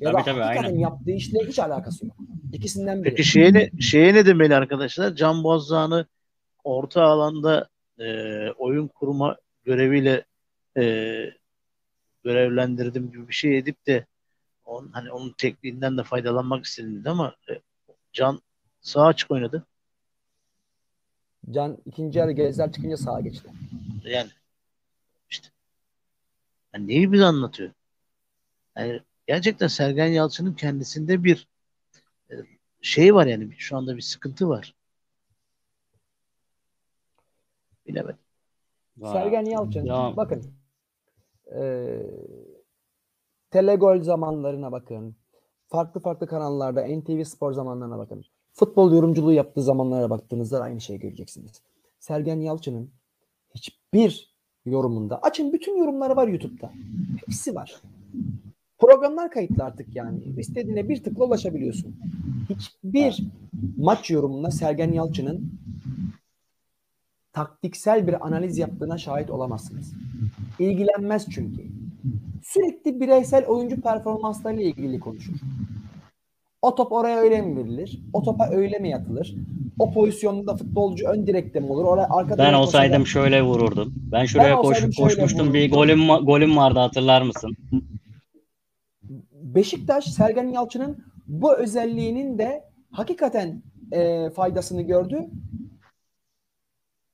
Ya Tabii da tabii, hakikaten aynen. yaptığı işle hiç alakası yok. İkisinden biri. Peki şeye ne, şeye ne demeli arkadaşlar? Can Bozdağ'ını orta alanda e, oyun kurma göreviyle e, görevlendirdim gibi bir şey edip de on, hani onun tekniğinden de faydalanmak istedim ama e, Can sağ açık oynadı. Can ikinci yarı Gezler çıkınca sağa geçti. Yani işte yani neyi bize anlatıyor? Yani gerçekten Sergen Yalçın'ın kendisinde bir şey var yani şu anda bir sıkıntı var. Bilemedim. Sergen Yalçın Ya- bakın eee Telegol zamanlarına bakın. Farklı farklı kanallarda NTV Spor zamanlarına bakın. Futbol yorumculuğu yaptığı zamanlara baktığınızda aynı şeyi göreceksiniz. Sergen Yalçın'ın hiçbir yorumunda açın bütün yorumları var YouTube'da. Hepsi var. Programlar kayıtlı artık yani. İstediğine bir tıkla ulaşabiliyorsun. Hiçbir maç yorumunda Sergen Yalçın'ın taktiksel bir analiz yaptığına şahit olamazsınız. İlgilenmez çünkü. Sürekli bireysel oyuncu performanslarıyla ilgili konuşur. O top oraya öyle mi verilir? O topa öyle mi yatılır? O pozisyonda futbolcu ön direkte mi olur? Oraya arkada Ben olsaydım olsa da- şöyle vururdum. Ben şuraya Ben koş, koşmuştum. Bir golüm golüm vardı hatırlar mısın? Beşiktaş Sergen Yalçın'ın bu özelliğinin de hakikaten e, faydasını gördü.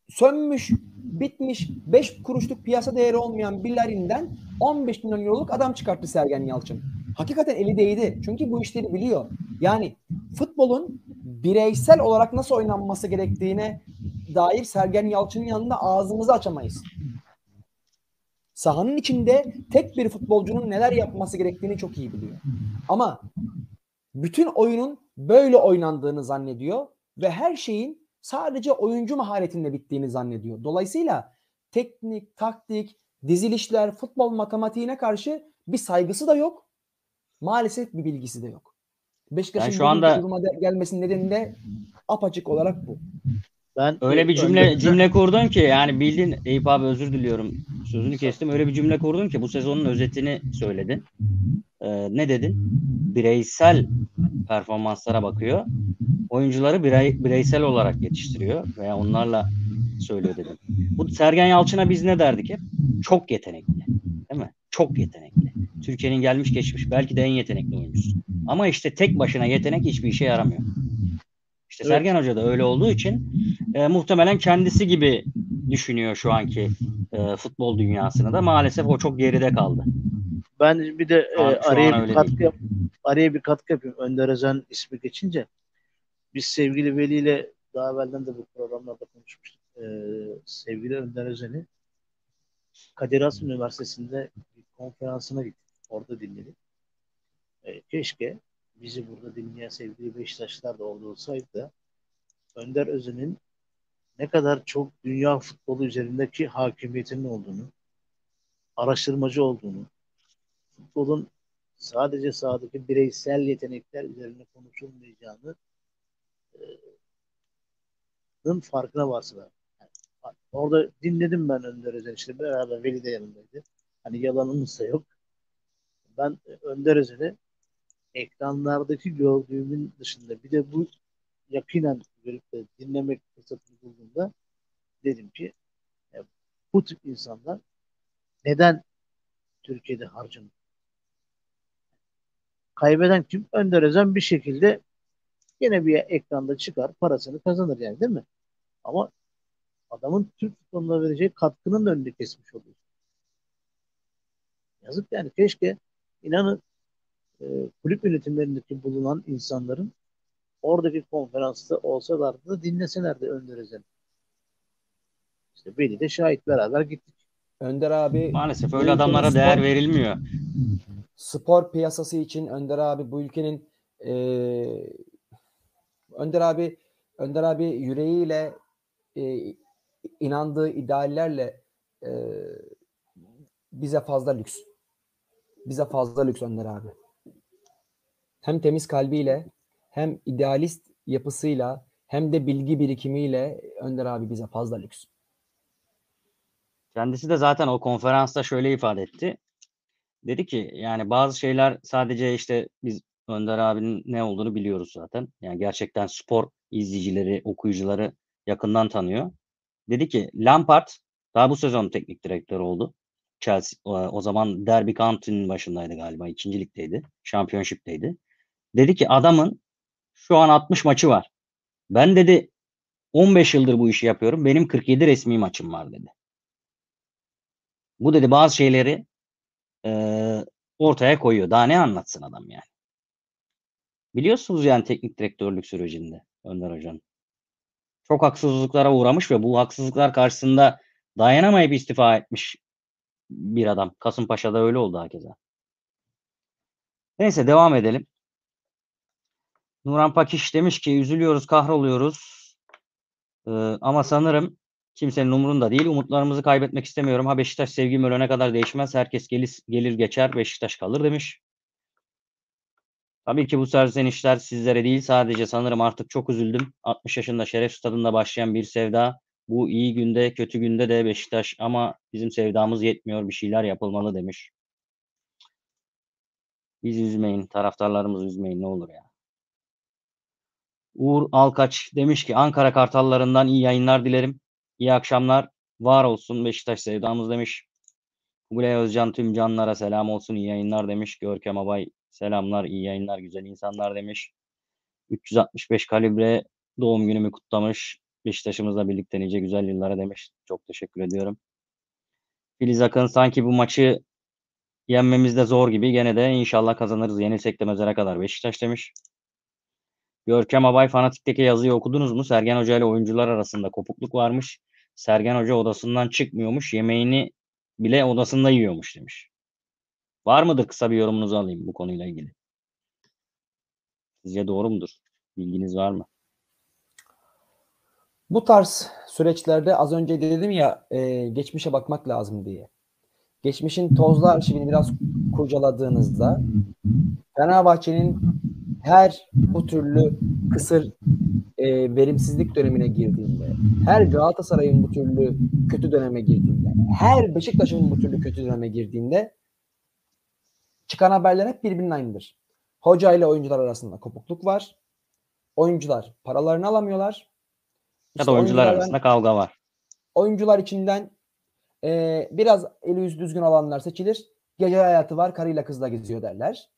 Sönmüş, bitmiş, 5 kuruşluk piyasa değeri olmayan bir Larin'den 15 milyon euroluk adam çıkarttı Sergen Yalçın. Hakikaten eli değdi. Çünkü bu işleri biliyor. Yani futbolun bireysel olarak nasıl oynanması gerektiğine dair Sergen Yalçın'ın yanında ağzımızı açamayız. Sahanın içinde tek bir futbolcunun neler yapması gerektiğini çok iyi biliyor. Ama bütün oyunun böyle oynandığını zannediyor ve her şeyin sadece oyuncu maharetinde bittiğini zannediyor. Dolayısıyla teknik, taktik, dizilişler, futbol matematiğine karşı bir saygısı da yok. Maalesef bir bilgisi de yok. Beşiktaş'ın Ben şu anda- duruma gelmesinin nedeni de apaçık olarak bu. Ben Öyle bir cümle cümle kurdun ki yani bildin Eyüp abi özür diliyorum sözünü kestim. Öyle bir cümle kurdun ki bu sezonun özetini söyledin. e, ne dedin? Bireysel performanslara bakıyor. Oyuncuları birey, bireysel olarak yetiştiriyor veya onlarla söylüyor dedim. Bu Sergen Yalçın'a biz ne derdik hep? Çok yetenekli. Değil mi? Çok yetenekli. Türkiye'nin gelmiş geçmiş belki de en yetenekli oyuncusu. Ama işte tek başına yetenek hiçbir işe yaramıyor. İşte Evet. Sergen Hoca da öyle olduğu için e, muhtemelen kendisi gibi düşünüyor şu anki e, futbol dünyasını da maalesef o çok geride kaldı. Ben bir de e, araya bir katkı yap, araya bir katkı yapayım. Önder Özen ismi geçince biz sevgili Veli ile daha evvelden de bu programlarda konuşmuştuk. E, sevgili Önder Özen'i Kadir Has Üniversitesi'nde bir konferansına gittik. Orada dinledik. E, keşke bizi burada dinleyen sevgili Beşiktaşlar da orada olsaydı Önder Özen'in ne kadar çok dünya futbolu üzerindeki hakimiyetinin olduğunu, araştırmacı olduğunu, futbolun sadece sahadaki bireysel yetenekler üzerine konuşulmayacağını e, farkına varsınlar. Yani, orada dinledim ben Önder Özen işte beraber Veli de yanındaydı. Hani yalanımız da yok. Ben Önder Özen'i ekranlardaki gördüğümün dışında bir de bu yakinen görüp de dinlemek fırsatını bulduğumda dedim ki e, bu tip insanlar neden Türkiye'de harcanıyor? Kaybeden kim? Önder Özen bir şekilde yine bir ekranda çıkar, parasını kazanır yani değil mi? Ama adamın Türk futboluna vereceği katkının önünü kesmiş oluyor. Yazık yani keşke inanın e, kulüp yönetimlerindeki bulunan insanların oradaki konferansta olsalardı da dinleselerdi Önder Özen'i. İşte Veli de şahit beraber gittik. Önder abi Maalesef öyle adamlara spor- değer verilmiyor. spor piyasası için Önder abi bu ülkenin eee Önder abi Önder abi yüreğiyle eee, inandığı ideallerle eee, bize fazla lüks. Bize fazla lüks Önder abi. Hem temiz kalbiyle hem idealist yapısıyla hem de bilgi birikimiyle Önder abi bize fazla lüks. Kendisi de zaten o konferansta şöyle ifade etti. Dedi ki yani bazı şeyler sadece işte biz Önder abinin ne olduğunu biliyoruz zaten. Yani gerçekten spor izleyicileri, okuyucuları yakından tanıyor. Dedi ki Lampard daha bu sezon teknik direktör oldu. Chelsea o, zaman Derby County'nin başındaydı galiba. ikinci ligdeydi. Dedi ki adamın şu an 60 maçı var. Ben dedi 15 yıldır bu işi yapıyorum. Benim 47 resmi maçım var dedi. Bu dedi bazı şeyleri eee, ortaya koyuyor. Daha ne anlatsın adam yani. Biliyorsunuz yani teknik direktörlük sürecinde Önder Hoca'nın. Çok haksızlıklara uğramış ve bu haksızlıklar karşısında dayanamayıp istifa etmiş bir adam. Kasımpaşa'da öyle oldu hakeza. Neyse devam edelim. Nuran Pakiş demiş ki üzülüyoruz, kahroluyoruz. Ee, ama sanırım kimsenin umurunda değil. Umutlarımızı kaybetmek istemiyorum. Ha Beşiktaş sevgim ölene kadar değişmez. Herkes gelir, gelir geçer, Beşiktaş kalır demiş. Tabii ki bu serzenişler sizlere değil. Sadece sanırım artık çok üzüldüm. 60 yaşında Şeref Stadı'nda başlayan bir sevda. Bu iyi günde, kötü günde de Beşiktaş ama bizim sevdamız yetmiyor. Bir şeyler yapılmalı demiş. Biz üzmeyin, taraftarlarımızı üzmeyin ne olur ya. Uğur Alkaç demiş ki Ankara Kartallarından iyi yayınlar dilerim. İyi akşamlar. Var olsun Beşiktaş sevdamız demiş. Kubilay Özcan tüm canlara selam olsun. iyi yayınlar demiş. Görkem Abay selamlar, iyi yayınlar, güzel insanlar demiş. 365 kalibre doğum günümü kutlamış. Beşiktaş'ımızla birlikte nice güzel yıllara demiş. Çok teşekkür ediyorum. Filiz Akın sanki bu maçı yenmemiz de zor gibi. Gene de inşallah kazanırız. Yenilsek de mezara kadar Beşiktaş demiş. Görkem Abay Fanatik'teki yazıyı okudunuz mu? Sergen Hoca ile oyuncular arasında kopukluk varmış. Sergen Hoca odasından çıkmıyormuş. Yemeğini bile odasında yiyormuş demiş. Var mıdır? Kısa bir yorumunuzu alayım bu konuyla ilgili. Sizce doğru mudur? Bilginiz var mı? Bu tarz süreçlerde az önce dedim ya e, geçmişe bakmak lazım diye. Geçmişin tozlu arşivini biraz kurcaladığınızda Fenerbahçe'nin her bu türlü kısır e, verimsizlik dönemine girdiğinde, her Galatasaray'ın bu türlü kötü döneme girdiğinde, her Beşiktaş'ın bu türlü kötü döneme girdiğinde çıkan haberler hep birbirinin aynıdır. Hoca ile oyuncular arasında kopukluk var. Oyuncular paralarını alamıyorlar. Ya da oyuncular arasında kavga var. Oyuncular içinden e, biraz eli yüzü düzgün olanlar seçilir. Gece hayatı var, karıyla kızla geziyor derler.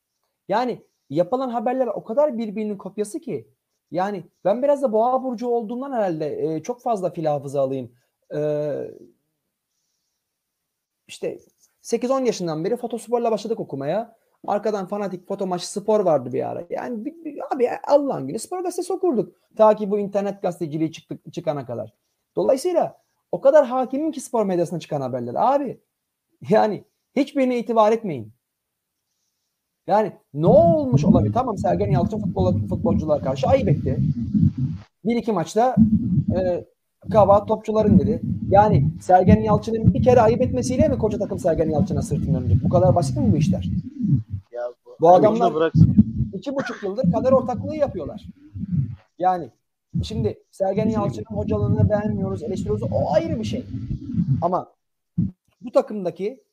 Yani yapılan haberler o kadar birbirinin kopyası ki. Yani ben biraz da boğa burcu olduğumdan herhalde e, çok fazla fil hafıza alayım. E, işte 8-10 yaşından beri fotosporla başladık okumaya. Arkadan fanatik foto maç spor vardı bir ara. Yani bir, bir, abi Allah'ın günü spor gazetesi okurduk. Ta ki bu internet gazeteciliği çıktı, çıkana kadar. Dolayısıyla o kadar hakimim ki spor medyasına çıkan haberler. Abi yani hiçbirine itibar etmeyin. Yani ne olmuş olabilir? Tamam Sergen Yalçın futbol, futbolcular karşı ayıp etti. Bir iki maçta e, kabahat topçuların dedi. Yani Sergen Yalçın'ın bir kere ayıp etmesiyle mi koca takım Sergen Yalçın'a sırtını dönecek? Bu kadar basit mi bu işler? Ya bu, Bu adamlar- bıraksın. İki buçuk yıldır kader ortaklığı yapıyorlar. Yani şimdi Sergen Yalçın'ın hocalığını beğenmiyoruz, eleştiriyoruz. O ayrı bir şey. Ama bu takımdaki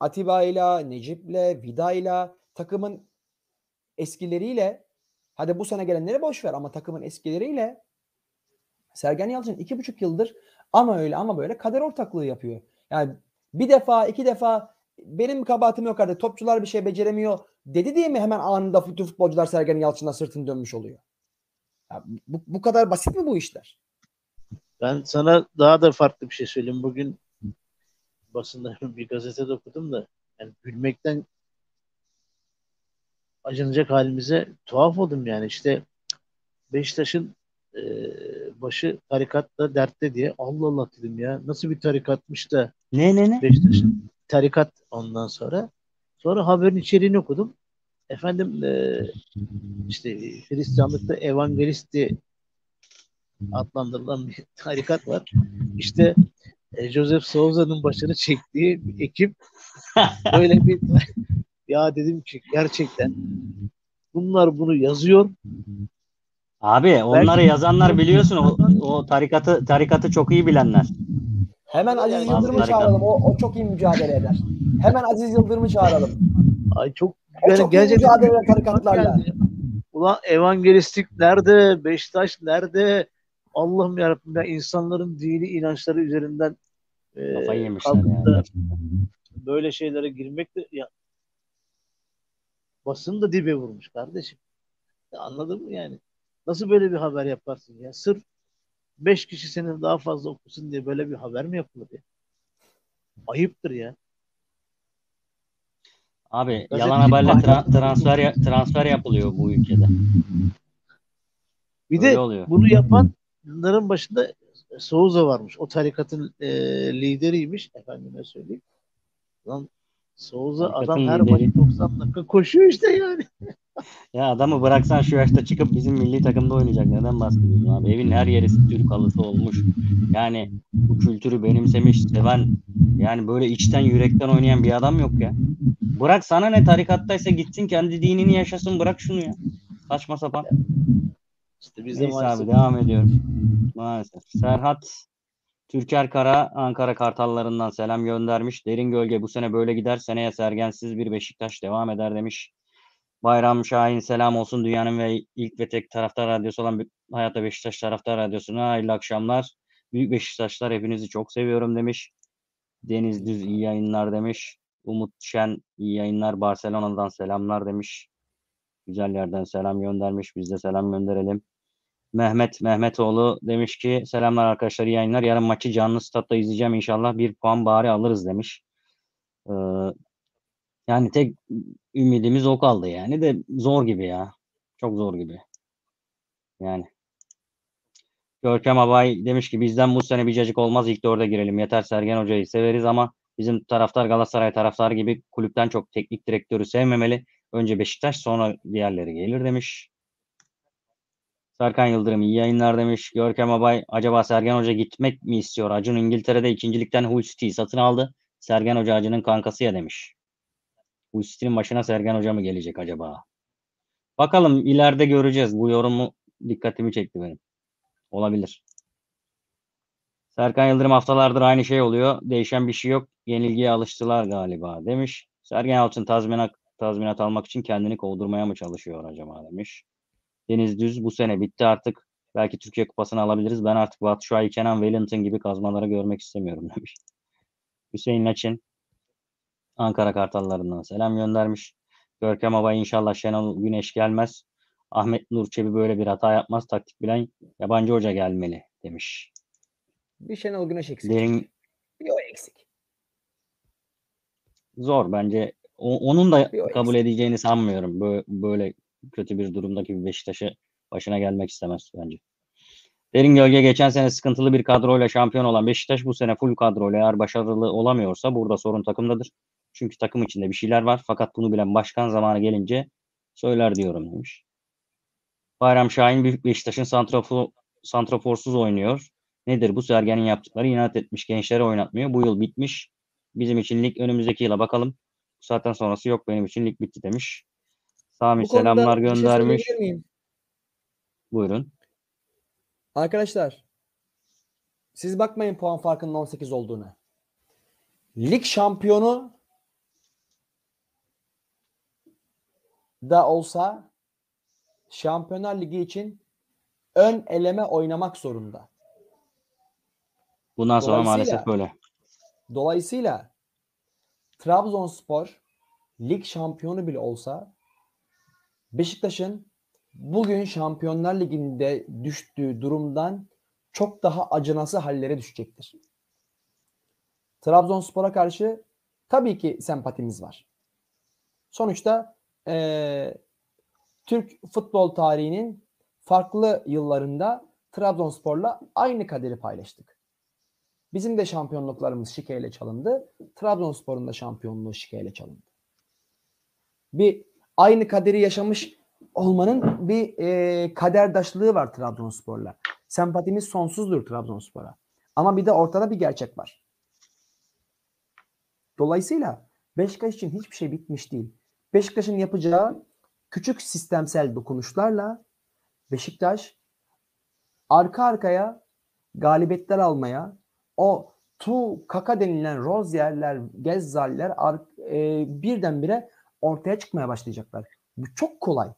Atiba'yla, Necip'le, Vida'yla takımın eskileriyle hadi bu sene gelenleri boş ver ama takımın eskileriyle Sergen Yalçın iki buçuk yıldır ama öyle ama böyle kader ortaklığı yapıyor. Yani bir defa iki defa benim kabahatim yok artık topçular bir şey beceremiyor dedi diye mi hemen anında futbolcular Sergen Yalçın'a sırtını dönmüş oluyor? Ya bu, bu kadar basit mi bu işler? Ben sana daha da farklı bir şey söyleyeyim. Bugün basında bir gazetede okudum da yani gülmekten acınacak halimize tuhaf oldum yani. İşte Beşiktaş'ın e, başı tarikatta dertte diye Allah Allah dedim ya. Nasıl bir tarikatmış da Ne ne ne? Beşiktaş'ın tarikat ondan sonra. Sonra haberin içeriğini okudum. Efendim e, işte Hristiyanlıkta evangelisti adlandırılan bir tarikat var. İşte e, Joseph Souza'nın başını çektiği bir ekip böyle bir ya dedim ki gerçekten bunlar bunu yazıyor. Abi onları Belki- yazanlar biliyorsun o, o tarikatı tarikatı çok iyi bilenler. Hemen Aziz Yani Yıldırım'ı çağıralım. O, o çok iyi mücadele eder. Hemen Aziz Yıldırım'ı çağıralım. Ay çok O yani çok gerçekten mücadele eder tarikatlarla. Ulan evangelistlik nerede? Beşiktaş nerede? Allah'ım yarabbim ya insanların dini inançları üzerinden e, Kafayı yemişler yani. böyle şeylere girmek de ya basın da dibe vurmuş kardeşim. Ya anladın mı yani? Nasıl böyle bir haber yaparsın ya? Sırf beş kişi senin daha fazla okusun diye böyle bir haber mi yapılır ya? Ayıptır ya. Abi Gazeteci yalan haberle tra- transfer ya- transfer yapılıyor bu ülkede. Bir Öyle de oluyor. bunu yapanların başında Souza varmış. O tarikatın e, lideriymiş. Efendime söyleyeyim. Lan Souza adam her lideri. maç 90 dakika koşuyor işte yani. Ya adamı bıraksan şu yaşta çıkıp bizim milli takımda oynayacak. Neden bahsediyorsun abi? Evin her yeri Türk halısı olmuş. Yani bu kültürü benimsemiş, seven yani böyle içten yürekten oynayan bir adam yok ya. Bırak sana ne tarikattaysa gitsin kendi dinini yaşasın bırak şunu ya. Saçma sapan. İşte biz de Neyse abi devam ediyoruz. Maalesef. Serhat Türker Kara Ankara Kartallarından selam göndermiş. Derin gölge bu sene böyle gider. Seneye sergensiz bir Beşiktaş devam eder demiş. Bayram Şahin selam olsun dünyanın ve ilk ve tek taraftar radyosu olan Hayata Beşiktaş taraftar radyosuna hayırlı akşamlar. Büyük Beşiktaşlar hepinizi çok seviyorum demiş. Deniz Düz iyi yayınlar demiş. Umut Şen iyi yayınlar Barcelona'dan selamlar demiş. Güzel yerden selam göndermiş. Biz de selam gönderelim. Mehmet Mehmetoğlu demiş ki selamlar arkadaşlar iyi yayınlar. Yarın maçı canlı statta izleyeceğim inşallah. Bir puan bari alırız demiş. Ee, yani tek ümidimiz o kaldı yani de zor gibi ya. Çok zor gibi. Yani. Görkem Abay demiş ki bizden bu sene bir cacık olmaz ilk dörde girelim. Yeter Sergen Hoca'yı severiz ama bizim taraftar Galatasaray taraftarı gibi kulüpten çok teknik direktörü sevmemeli. Önce Beşiktaş sonra diğerleri gelir demiş. Serkan Yıldırım iyi yayınlar demiş. Görkem Abay acaba Sergen Hoca gitmek mi istiyor? Acun İngiltere'de ikincilikten Hull City'yi satın aldı. Sergen Hoca Acun'un kankası ya demiş. Hull City'nin başına Sergen Hoca mı gelecek acaba? Bakalım ileride göreceğiz. Bu yorumu dikkatimi çekti benim. Olabilir. Serkan Yıldırım haftalardır aynı şey oluyor. Değişen bir şey yok. Yenilgiye alıştılar galiba demiş. Sergen Yalçın tazminat tazminat almak için kendini kovdurmaya mı çalışıyor acaba demiş. Deniz Düz bu sene bitti artık. Belki Türkiye Kupası'nı alabiliriz. Ben artık Batshuayi, Kenan Wellington gibi kazmaları görmek istemiyorum demiş. Hüseyin Laçin Ankara Kartallarından selam göndermiş. Görkem Abay inşallah Şenol Güneş gelmez. Ahmet Nur Çebi böyle bir hata yapmaz. Taktik bilen yabancı hoca gelmeli demiş. Bir Şenol Güneş eksik. Derin Bir o eksik. zor bence. O- onun da kabul edeceğini sanmıyorum. Böyle, böyle kötü bir durumdaki bir Beşiktaş'ı başına gelmek istemez bence. Derin Gölge geçen sene sıkıntılı bir kadroyla şampiyon olan Beşiktaş bu sene full kadroyla eğer başarılı olamıyorsa burada sorun takımdadır. Çünkü takım içinde bir şeyler var fakat bunu bilen başkan zamanı gelince söyler diyorum demiş. Bayram Şahin Büyük Beşiktaş'ın santrafor, santraforsuz oynuyor. Nedir bu Sergen'in yaptıkları? İnat etmiş gençleri oynatmıyor. Bu yıl bitmiş. Bizim için lig önümüzdeki yıla bakalım. Bu saatten sonrası yok benim için lig bitti demiş. Sami Bu konuda selamlar bir şey göndermiş. söyleyebilir miyim? Buyurun. Arkadaşlar siz bakmayın puan farkının 18 olduğuna. Lig şampiyonu da olsa Şampiyonlar Ligi için ön eleme oynamak zorunda. Bundan sonra Dolayısıyla- maalesef böyle. Dolayısıyla Trabzonspor lig şampiyonu bile olsa Beşiktaş'ın bugün Şampiyonlar Ligi'nde düştüğü durumdan çok daha acınası hallere düşecektir. Trabzonspor'a karşı tabii ki sempatimiz var. Sonuçta eee, Türk futbol tarihinin farklı yıllarında Trabzonspor'la aynı kaderi paylaştık. Bizim de şampiyonluklarımız şikeyle çalındı. Trabzonspor'un da şampiyonluğu şikeyle çalındı. Bir aynı kaderi yaşamış olmanın bir e, kaderdaşlığı var Trabzonspor'la. Sempatimiz sonsuzdur Trabzonspor'a. Ama bir de ortada bir gerçek var. Dolayısıyla Beşiktaş için hiçbir şey bitmiş değil. Beşiktaş'ın yapacağı küçük sistemsel dokunuşlarla Beşiktaş arka arkaya galibiyetler almaya, o Tu Kaka denilen Rozier'ler, Gezzal'ler e, birdenbire ortaya çıkmaya başlayacaklar. Bu çok kolay.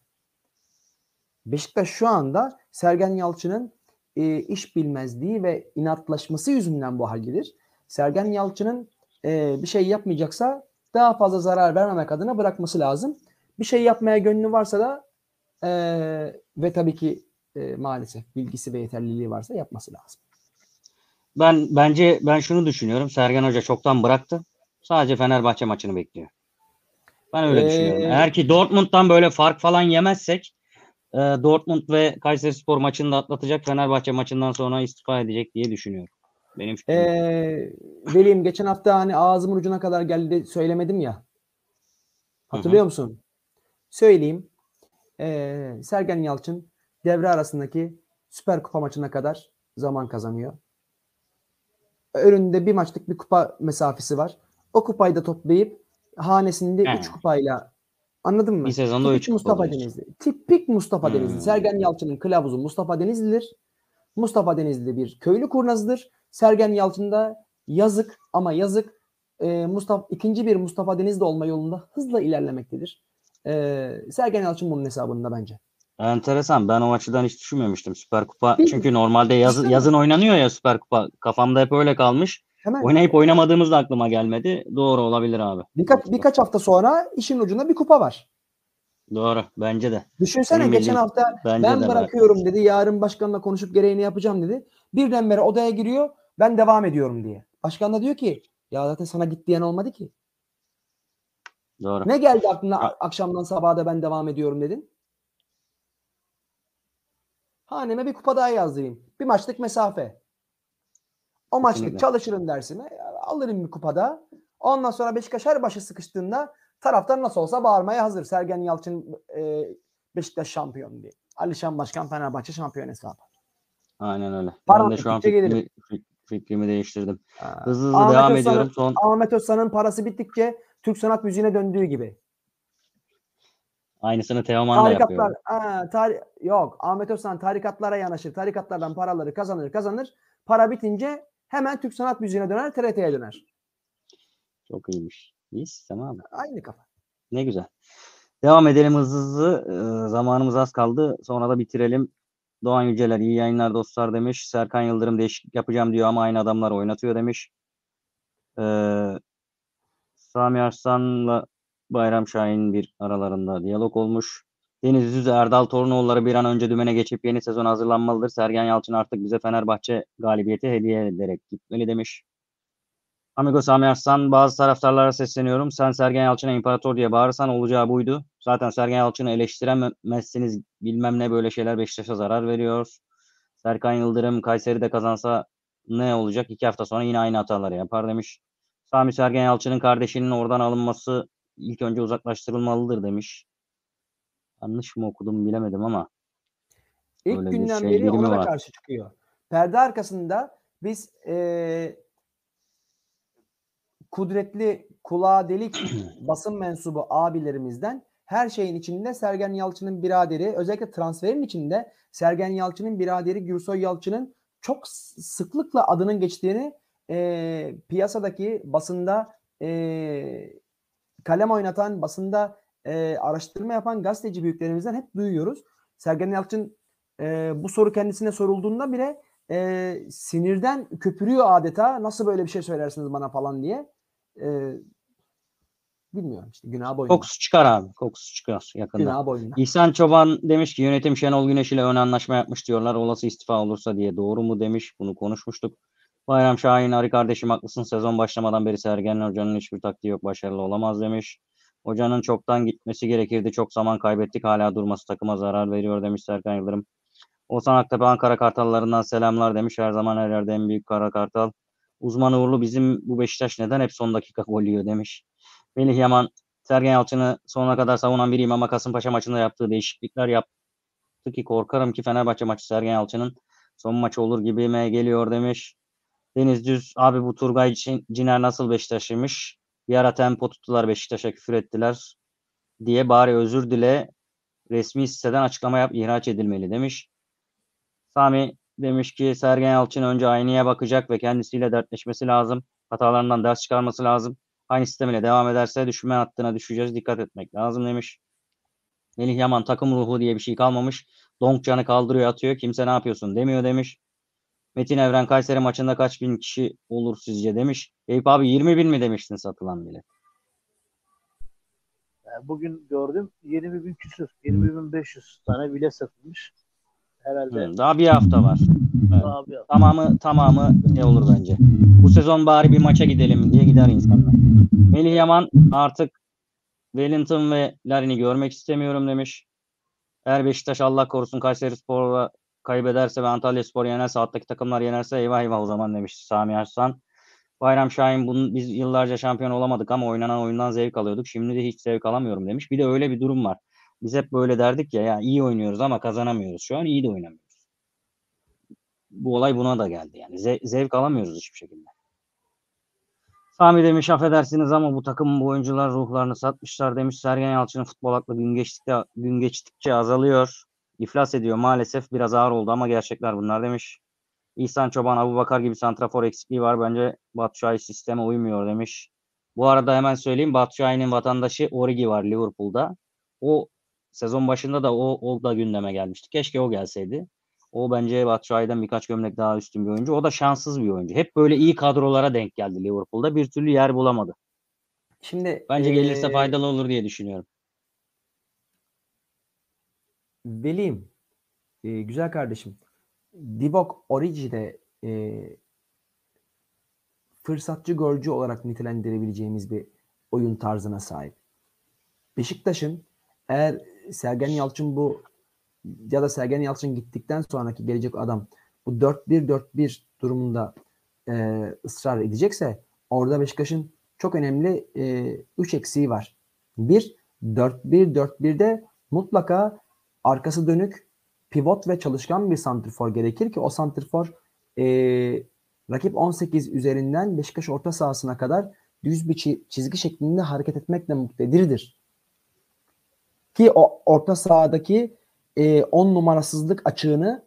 Beşiktaş şu anda Sergen Yalçın'ın e, iş bilmezliği ve inatlaşması yüzünden bu haldedir. Sergen Yalçın'ın e, bir şey yapmayacaksa daha fazla zarar vermemek adına bırakması lazım. Bir şey yapmaya gönlü varsa da e, ve tabii ki e, maalesef bilgisi ve yeterliliği varsa yapması lazım. Ben bence ben şunu düşünüyorum. Sergen Hoca çoktan bıraktı. Sadece Fenerbahçe maçını bekliyor. Ben öyle Ee, düşünüyorum. Eğer ki Dortmund'dan böyle fark falan yemezsek e, Dortmund ve Kayserispor maçını da atlatacak. Fenerbahçe maçından sonra istifa edecek diye düşünüyorum. Benim fikrim. Ee, Veli'm geçen hafta hani ağzımın ucuna kadar geldi söylemedim ya. Hatırlıyor musun? Söyleyeyim. Ee, Sergen Yalçın devre arasındaki Süper Kupa maçına kadar zaman kazanıyor. Önünde bir maçlık bir kupa mesafesi var. O kupayı da toplayıp hanesinde He. 3 kupayla anladın mı? Bir sezonda Tipik üç kupa Mustafa alıyorsun. Denizli. Tipik Mustafa Hmm. Denizli. Sergen Yalçın'ın kılavuzu Mustafa Denizli'dir. Mustafa Denizli bir köylü kurnazıdır. Sergen Yalçın da yazık ama yazık e, Mustafa ikinci bir Mustafa Denizli olma yolunda hızla ilerlemektedir. E, Sergen Yalçın bunun hesabında bence. Enteresan. Ben o açıdan hiç düşünmemiştim. Süper Kupa. Değil mi? Çünkü normalde yaz, yazın oynanıyor ya Süper Kupa. Kafamda hep öyle kalmış. Hemen Oynayıp oynamadığımız da aklıma gelmedi. Doğru olabilir abi. birkaç birkaç hafta sonra işin ucunda bir kupa var. Doğru. Bence de. Düşünsene Benim geçen bildiğim- hafta ben de. bırakıyorum dedi. Yarın başkanla konuşup gereğini yapacağım dedi. Birdenbire odaya giriyor. Ben devam ediyorum diye. Başkan da diyor ki ya zaten sana git diyen olmadı ki. Doğru. Ne geldi aklına Ha. akşamdan sabaha da ben devam ediyorum dedin? Haneme bir kupa daha yazdırayım. Bir maçlık mesafe. O maçlık Kesinlikle. çalışırım dersime. Alırım bir kupada. Ondan sonra Beşiktaş her başı sıkıştığında taraftar nasıl olsa bağırmaya hazır. Sergen Yalçın e, Beşiktaş şampiyon diye. Alişan Başkan Fenerbahçe şampiyon hesabı. Aynen öyle. Param ben de şu an fikrimi, fik- fikrimi değiştirdim. Ha. Hızlı hızlı Ahmet devam Özsan'ın- ediyorum. Son Ahmet Özsan'ın parası bittikçe Türk sanat müziğine döndüğü gibi. aynısını Teoman da yapıyor. Tarikatlar, ha, tari- yok Ahmet Özsan tarikatlara yanaşır. Tarikatlardan paraları kazanır kazanır. Para bitince hemen Türk sanat müziğine döner TRT'ye döner. Çok iyiymiş. İyi sistem abi. Aynı kafa. Ne güzel. Devam edelim hızlı hızlı. Ee, zamanımız az kaldı. Sonra da bitirelim. Doğan Yüceler iyi yayınlar dostlar demiş. Serkan Yıldırım değişiklik yapacağım diyor ama aynı adamlar oynatıyor demiş. Ee, Sami Arslan'la Bayram Şahin bir aralarında diyalog olmuş. Deniz Düz Erdal Torunoğulları bir an önce dümene geçip yeni sezon hazırlanmalıdır. Sergen Yalçın artık bize Fenerbahçe galibiyeti hediye ederek gitmeli demiş. Amigo Sami Arslan bazı taraftarlara sesleniyorum. Sen Sergen Yalçın'a imparator diye bağırırsan olacağı buydu. Zaten Sergen Yalçın'ı eleştiremezsiniz bilmem ne böyle şeyler Beşiktaş'a zarar veriyor. Serkan Yıldırım Kayseri'de kazansa ne olacak? İki hafta sonra yine aynı hataları yapar demiş. Sami Sergen Yalçın'ın kardeşinin oradan alınması ilk önce uzaklaştırılmalıdır demiş. Yanlış mı okudum bilemedim ama. İlk Öyle günden şey beri ona da karşı çıkıyor. Perde arkasında biz eee, kudretli kulağa delik basın mensubu abilerimizden her şeyin içinde Sergen Yalçın'ın biraderi özellikle transferin içinde Sergen Yalçın'ın biraderi Gürsoy Yalçın'ın çok sıklıkla adının geçtiğini eee, piyasadaki basında eee, kalem oynatan basında eee, araştırma yapan gazeteci büyüklerimizden hep duyuyoruz. Sergen Yalçın eee, bu soru kendisine sorulduğunda bile eee, sinirden köpürüyor adeta. Nasıl böyle bir şey söylersiniz bana falan diye. Eee, bilmiyorum işte günah boyunda. Kokusu çıkar abi. Kokusu çıkar yakında. Günah boyunda. İhsan Çoban demiş ki yönetim Şenol Güneş ile ön anlaşma yapmış diyorlar. Olası istifa olursa diye. Doğru mu demiş. Bunu konuşmuştuk. Bayram Şahin Ari kardeşim haklısın. Sezon başlamadan beri Sergen Hoca'nın hiçbir taktiği yok. Başarılı olamaz demiş. Hocanın çoktan gitmesi gerekirdi. Çok zaman kaybettik. Hala durması takıma zarar veriyor demiş Serkan Yıldırım. Oğuzhan Aktepe Ankara Kartallarından selamlar demiş. Her zaman her yerde en büyük Kara Kartal. Uzman Uğurlu bizim bu Beşiktaş neden hep son dakika gol yiyor demiş. Melih Yaman Sergen Yalçın'ı sonuna kadar savunan biriyim ama Kasımpaşa maçında yaptığı değişiklikler yaptı ki korkarım ki Fenerbahçe maçı Sergen Yalçın'ın son maçı olur gibime geliyor demiş. Deniz Düz abi bu Turgay Cin- Ciner nasıl Beşiktaş'ıymış? Bir ara tempo tuttular Beşiktaş'a küfür ettiler diye bari özür dile resmi siteden açıklama yap ihraç edilmeli demiş. Sami demiş ki Sergen Yalçın önce aynaya bakacak ve kendisiyle dertleşmesi lazım. Hatalarından ders çıkarması lazım. Aynı sistem ile devam ederse düşme hattına düşeceğiz. Dikkat etmek lazım demiş. Melih Yaman takım ruhu diye bir şey kalmamış. Donkcan'ı kaldırıyor atıyor. Kimse ne yapıyorsun demiyor demiş. Metin Evren Kayseri maçında kaç bin kişi olur sizce demiş. Eyüp abi 20 bin mi demiştin satılan bile. Yani bugün gördüm 20 bin küsür. 20 bin 500 tane bile satılmış. Herhalde Hı, Daha bir hafta var. Evet. Tamamı tamamı ne olur bence. Bu sezon bari bir maça gidelim diye gider insanlar. Melih Yaman artık Wellington ve Larin'i görmek istemiyorum demiş. Eğer Beşiktaş Allah korusun Kayseri Spor'a kaybederse ve Antalya Spor yenerse alttaki takımlar yenerse eyvah eyvah o zaman demiş Sami Arslan. Bayram Şahin bunun, biz yıllarca şampiyon olamadık ama oynanan oyundan zevk alıyorduk. Şimdi de hiç zevk alamıyorum demiş. Bir de öyle bir durum var. Biz hep böyle derdik ya ya iyi oynuyoruz ama kazanamıyoruz. Şu an iyi de oynamıyoruz. Bu olay buna da geldi yani. Ze- zevk alamıyoruz hiçbir şekilde. Sami demiş affedersiniz ama bu takım bu oyuncular ruhlarını satmışlar demiş. Sergen Yalçın'ın futbol aklı gün geçtikçe, gün geçtikçe azalıyor. İflas ediyor maalesef. Biraz ağır oldu ama gerçekler bunlar demiş. İhsan Çoban, Abu Bakar gibi santrafor eksikliği var. Bence Batshuayi sisteme uymuyor demiş. Bu arada hemen söyleyeyim. Batshuayi'nin vatandaşı Origi var Liverpool'da. O sezon başında da o, o da gündeme gelmişti. Keşke o gelseydi. O bence Batshuayi'den birkaç gömlek daha üstün bir oyuncu. O da şanssız bir oyuncu. Hep böyle iyi kadrolara denk geldi Liverpool'da. Bir türlü yer bulamadı. Şimdi Bence gelirse eee, faydalı olur diye düşünüyorum. Velim, e, güzel kardeşim. Divock Origi de e, fırsatçı golcü olarak nitelendirebileceğimiz bir oyun tarzına sahip. Beşiktaş'ın eğer Sergen Yalçın bu ya da Sergen Yalçın gittikten sonraki gelecek adam bu 4-1-4-1 durumunda e, ısrar edecekse orada Beşiktaş'ın çok önemli 3 eksiği var. Bir, 4-1-4-1'de mutlaka arkası dönük pivot ve çalışkan bir santrfor gerekir ki o santrfor e, rakip 18 üzerinden Beşiktaş orta sahasına kadar düz bir çi- çizgi şeklinde hareket etmekle muktedirdir. Ki o orta sahadaki 10 numarasızlık açığını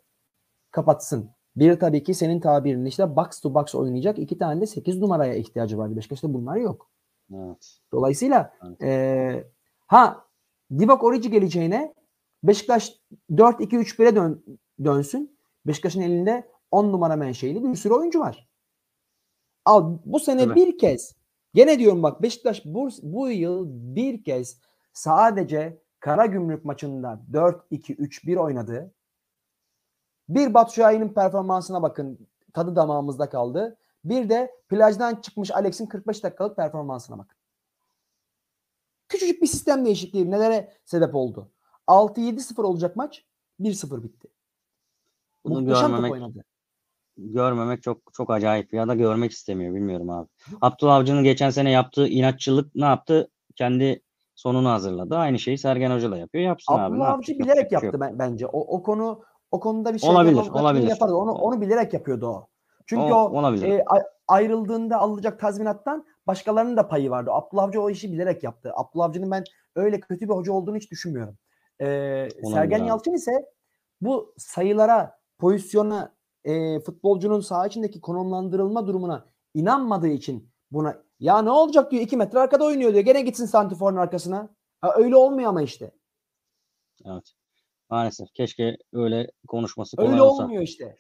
kapatsın. Bir tabii ki senin tabirin işte box to box oynayacak iki tane de 8 numaraya ihtiyacı var. Beşiktaş'ta bunlar yok. Evet. Dolayısıyla Evet. e, Ha Divock Origi geleceğine Beşiktaş 4-2-3-1'e dön, dönsün. Beşiktaş'ın elinde 10 numara menşeili bir sürü oyuncu var. Al bu sene Tabii. bir kez gene diyorum bak Beşiktaş bu, bu yıl bir kez sadece Karagümrük maçında 4-2-3-1 oynadı. Bir Batu Şahin'in performansına bakın. Tadı damağımızda kaldı. Bir de plajdan çıkmış Alex'in 45 dakikalık performansına bakın. Küçücük bir sistem değişikliği nelere sebep oldu? 6-7-0 olacak maç 1-0 bitti. Bunu Muhteşem görmemek oynadı. görmemek çok çok acayip ya da görmek istemiyor bilmiyorum abi. Abdullah Avcı'nın geçen sene yaptığı inatçılık ne yaptı? Kendi sonunu hazırladı. Aynı şeyi Sergen Hoca da yapıyor. Yapsın abi. ne Abdullah Avcı yapacak? bilerek şey yaptı ben, bence. O, o konu o konuda bir şey Olabilir, olabilir. Yapardı. Onu, onu bilerek yapıyordu o. Çünkü O- o, olabilir. e, ayrıldığında alınacak tazminattan başkalarının da payı vardı. Abdullah Avcı o işi bilerek yaptı. Abdullah Avcı'nın ben öyle kötü bir hoca olduğunu hiç düşünmüyorum. Ee, Sergen. Yalçın ise bu sayılara, pozisyona, e, futbolcunun saha içindeki konumlandırılma durumuna inanmadığı için buna ya ne olacak diyor 2 metre arkada oynuyor diyor. Gene gitsin santiforun arkasına. Ha, öyle olmuyor ama işte. Evet. Maalesef. Keşke öyle konuşması kolay Öyle olsa. olmuyor işte.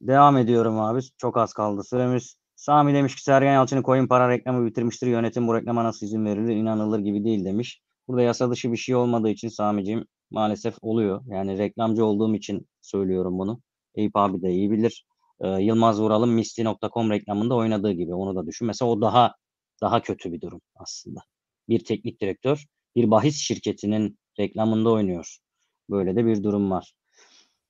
Devam ediyorum abi. Çok az kaldı süremiz. Sami demiş ki Sergen Yalçın'ın koyun para reklamı bitirmiştir. Yönetim bu reklama nasıl izin verilir? İnanılır gibi değil demiş. Burada yasa dışı bir şey olmadığı için Sami'ciğim maalesef oluyor. Yani reklamcı olduğum için söylüyorum bunu. Eyüp abi de iyi bilir. Ee, Yılmaz Vural'ın misli.com reklamında oynadığı gibi onu da düşün. Mesela o daha daha kötü bir durum aslında. Bir teknik direktör bir bahis şirketinin reklamında oynuyor. Böyle de bir durum var.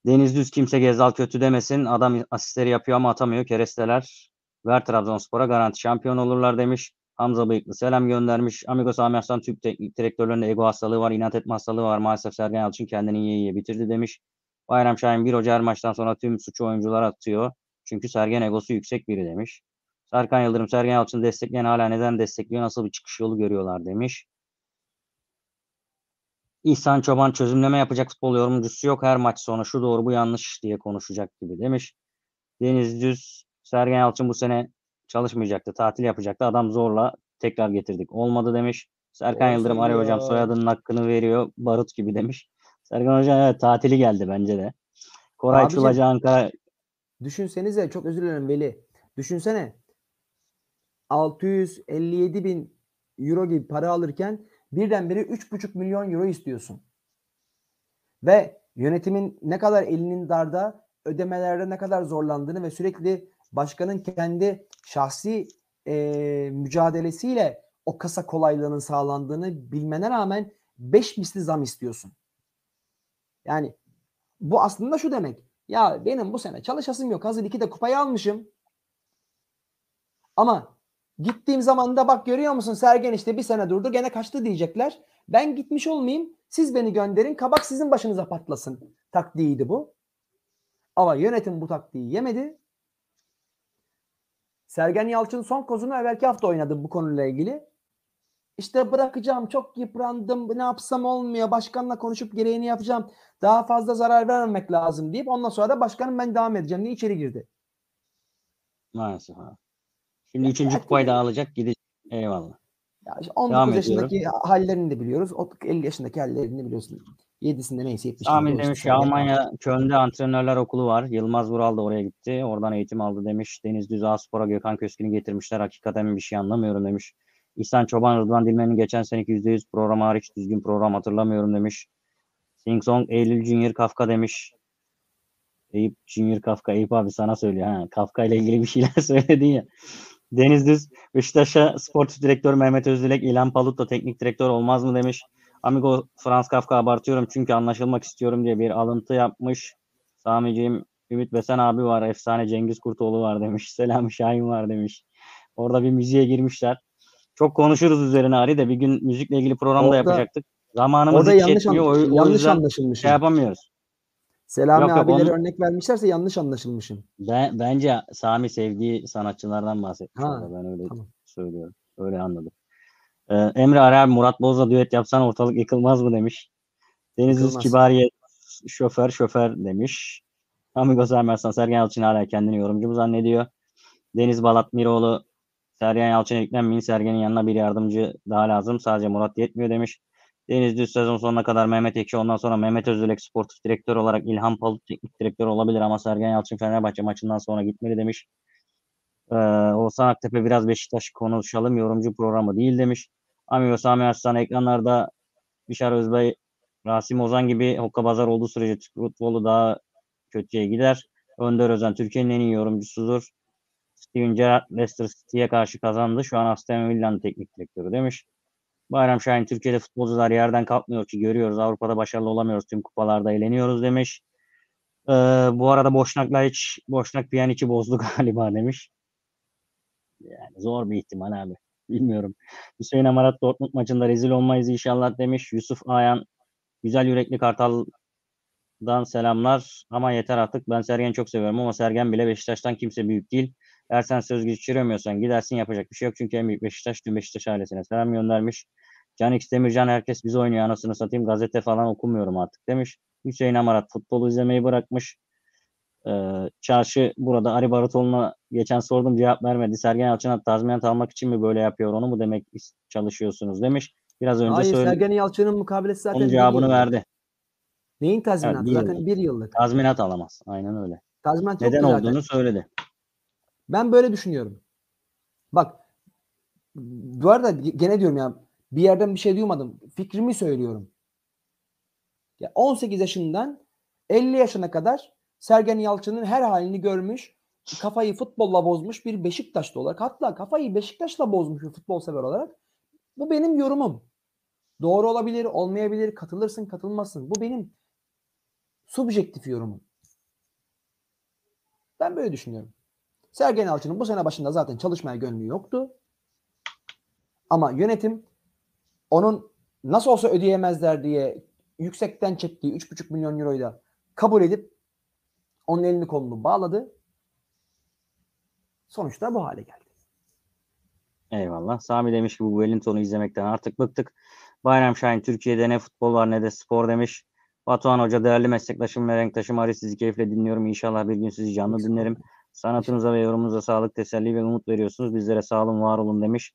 Deniz Düz kimse Gezal kötü demesin. Adam asistleri yapıyor ama atamıyor. Keresteler ver Trabzonspor'a garanti şampiyon olurlar demiş. Hamza Bıyıklı selam göndermiş. Amigo Sami Aslan Türk teknik direktörlerinde ego hastalığı var, inat etme hastalığı var. Maalesef Sergen Yalçın kendini yiye yiye bitirdi demiş. Bayram Şahin bir hoca her maçtan sonra tüm suçu oyunculara atıyor. Çünkü Sergen egosu yüksek biri demiş. Serkan Yıldırım Sergen Yalçın'ı destekleyen hala neden destekliyor? Nasıl bir çıkış yolu görüyorlar demiş. İhsan Çoban çözümleme yapacak futbol yorumcusu yok. Her maç sonu şu doğru bu yanlış diye konuşacak gibi demiş. Deniz Düz Sergen Yalçın bu sene çalışmayacaktı. Tatil yapacaktı. Adam zorla tekrar getirdik. Olmadı demiş. Serkan Doğru Yıldırım arıyor hocam soyadının hakkını veriyor. Barut gibi demiş. Sergen Hoca evet tatili geldi bence de. Koray Abicim- Çulacı Ankara Düşünsenize çok özür dilerim Veli. Düşünsene 657 bin euro gibi para alırken birdenbire 3,5 milyon euro istiyorsun. Ve yönetimin ne kadar elinin darda ödemelerde ne kadar zorlandığını ve sürekli başkanın kendi şahsi eee, mücadelesiyle o kasa kolaylığının sağlandığını bilmene rağmen 5 misli zam istiyorsun. Yani bu aslında şu demek. Ya benim bu sene çalışasım yok. Hazır iki de kupayı almışım. Ama gittiğim zaman da bak görüyor musun Sergen işte bir sene durdu gene kaçtı diyecekler. Ben gitmiş olmayayım. Siz beni gönderin. Kabak sizin başınıza patlasın. Taktiğiydi bu. Ama yönetim bu taktiği yemedi. Sergen Yalçın son kozunu evvelki hafta oynadı bu konuyla ilgili. İşte bırakacağım çok yıprandım ne yapsam olmuyor başkanla konuşup gereğini yapacağım daha fazla zarar vermemek lazım deyip ondan sonra da başkanım ben devam edeceğim diye içeri girdi. maalesef abi. Şimdi üçüncü kupayı da alacak gidecek. Eyvallah. Ya işte Devam 19 yaşındaki hallerini de biliyoruz. o 50 yaşındaki hallerini de biliyorsun. 7'sinde neyse 70'inde. Sami o işte demiş ki Almanya Köln'de antrenörler okulu var. Yılmaz Vural da oraya gitti. Oradan eğitim aldı demiş. Deniz Düz Spor'a Gökhan Köskün'ü getirmişler. Hakikaten bir şey anlamıyorum demiş. İhsan Çoban Rıdvan Dilmen'in geçen seneki %100 programı hariç düzgün program hatırlamıyorum demiş. Sing Song Eylül Junior Kafka demiş. Eyüp Junior Kafka. Eyüp abi sana söylüyor. Ha, Kafka ile ilgili bir şeyler söyledin ya. Deniz Düz Beşiktaş'a sportif direktör Mehmet Özdilek İlhan Palut da teknik direktör olmaz mı demiş. Amigo Frans Kafka abartıyorum çünkü anlaşılmak istiyorum diye bir alıntı yapmış. Samiciğim Ümit Besen abi var. Efsane Cengiz Kurtoğlu var demiş. Selam Şahin var demiş. Orada bir müziğe girmişler. Çok konuşuruz üzerine Ari de bir gün müzikle ilgili program da yapacaktık. Zamanımız Orada hiç yanlış, yetmiyor. O, anlaş- o yanlış yüzden anlaşılmışım. şey yapamıyoruz. Selami Yok, abileri onu- örnek vermişlerse yanlış anlaşılmışım. Ben, bence Sami sevdiği sanatçılardan bahsetmiş. Ha. Ben öyle tamam. söylüyorum. Öyle anladım. Ee, Emre Arar Murat Boz'la düet yapsan ortalık yıkılmaz mı demiş. Deniz Yıkılmaz. Kibariye şoför şoför demiş. Amigo Sermersan Sergen Yalçın hala kendini yorumcu mu zannediyor? Deniz Balat Miroğlu Sergen Yalçın'a yüklenmeyin. Sergen'in yanına bir yardımcı daha lazım. Sadece Murat yetmiyor demiş. Deniz Düz sezon sonuna kadar Mehmet Ekşi ondan sonra Mehmet Özülek sportif direktör olarak İlhan Palut teknik direktör olabilir ama Sergen Yalçın Fenerbahçe maçından sonra gitmeli demiş. Ee, Oğuzhan Aktepe biraz Beşiktaş konuşalım yorumcu programı değil demiş. Amigo Sami Arslan ekranlarda Bişar Özbey, Rasim Ozan gibi hokkabazar olduğu sürece Türk futbolu daha kötüye gider. Önder Özen Türkiye'nin en iyi yorumcusudur. Steven Gerrard Leicester City'ye karşı kazandı. Şu an Aston Villa'nın teknik direktörü demiş. Bayram Şahin Türkiye'de futbolcular yerden kalkmıyor ki görüyoruz. Avrupa'da başarılı olamıyoruz. Tüm kupalarda eğleniyoruz demiş. Ee, bu arada Boşnak'la hiç Boşnak Pjanic'i bozdu galiba demiş. Yani zor bir ihtimal abi. Bilmiyorum. Hüseyin Amarat Dortmund maçında rezil olmayız inşallah demiş. Yusuf Ayan güzel yürekli Kartal'dan selamlar ama yeter artık. Ben Sergen'i çok seviyorum ama Sergen bile Beşiktaş'tan kimse büyük değil. Eğer sen söz geçiremiyorsan gidersin yapacak bir şey yok. Çünkü en büyük Beşiktaş tüm Beşiktaş ailesine selam göndermiş. Can X Demircan herkes bizi oynuyor anasını satayım gazete falan okumuyorum artık demiş. Hüseyin Amarat futbolu izlemeyi bırakmış. Ee, çarşı burada Ali Barutoğlu'na geçen sordum cevap vermedi. Sergen Yalçın'a tazminat almak için mi böyle yapıyor onu mu demek çalışıyorsunuz demiş. Biraz önce Hayır söyledim. Sergen Yalçın'ın mukavelesi zaten Onun cevabını verdi. Neyin tazminatı? Evet, bir zaten yıllık. bir yıllık. Tazminat alamaz. Aynen öyle. Tazminat Neden ki zaten. olduğunu söyledi. Ben böyle düşünüyorum. Bak bu arada gene diyorum ya bir yerden bir şey duymadım. Fikrimi söylüyorum. Ya 18 yaşından 50 yaşına kadar Sergen Yalçın'ın her halini görmüş, kafayı futbolla bozmuş bir Beşiktaşlı olarak hatta kafayı Beşiktaş'la bozmuş bir futbol sever olarak bu benim yorumum. Doğru olabilir, olmayabilir, katılırsın, katılmazsın. Bu benim subjektif yorumum. Ben böyle düşünüyorum. Sergen Yalçın'ın bu sene başında zaten çalışmaya gönlü yoktu. Ama yönetim onun nasıl olsa ödeyemezler diye yüksekten çektiği 3,5 milyon euroyu da kabul edip onun elini kolunu bağladı. Sonuçta bu hale geldi. Eyvallah. Sami demiş ki bu Wellington'u izlemekten artık bıktık. Bayram Şahin Türkiye'de ne futbol var ne de spor demiş. Batuhan Hoca değerli meslektaşım ve renktaşım Ari sizi keyifle dinliyorum. İnşallah bir gün sizi canlı dinlerim. Sanatınıza ve yorumunuza sağlık, teselli ve umut veriyorsunuz. Bizlere sağ olun, var olun demiş.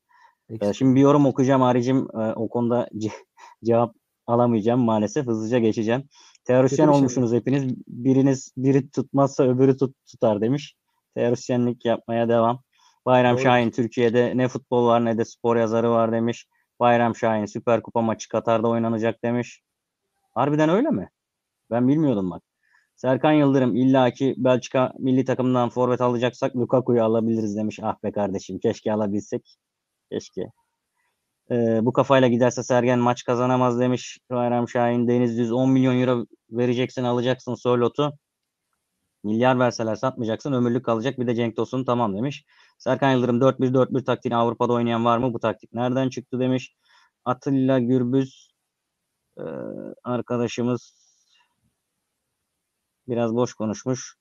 Ee, şimdi bir yorum okuyacağım Aricim. Ee, o konuda ce- cevap alamayacağım maalesef. Hızlıca geçeceğim. Teorisyen Kötü bir şey olmuşsunuz hepiniz. Biriniz biri tutmazsa öbürü tut, tutar demiş. Teorisyenlik yapmaya devam. Bayram Doğru. Şahin Türkiye'de ne futbol var ne de spor yazarı var demiş. Bayram Şahin Süper Kupa maçı Katar'da oynanacak demiş. Harbiden öyle mi? Ben bilmiyordum bak. Serkan Yıldırım illaki Belçika milli takımından forvet alacaksak Lukaku'yu alabiliriz demiş. Ah be kardeşim keşke alabilsek. Keşke. Ee, bu kafayla giderse Sergen maç kazanamaz demiş. Bayram Şahin Deniz Düz 10 milyon euro vereceksin alacaksın Sörlot'u. Milyar verseler satmayacaksın ömürlük kalacak bir de Cenk Tosun tamam demiş. Serkan Yıldırım 4-1-4-1 taktiğini Avrupa'da oynayan var mı? Bu taktik nereden çıktı demiş. Atilla Gürbüz e, arkadaşımız biraz boş konuşmuş.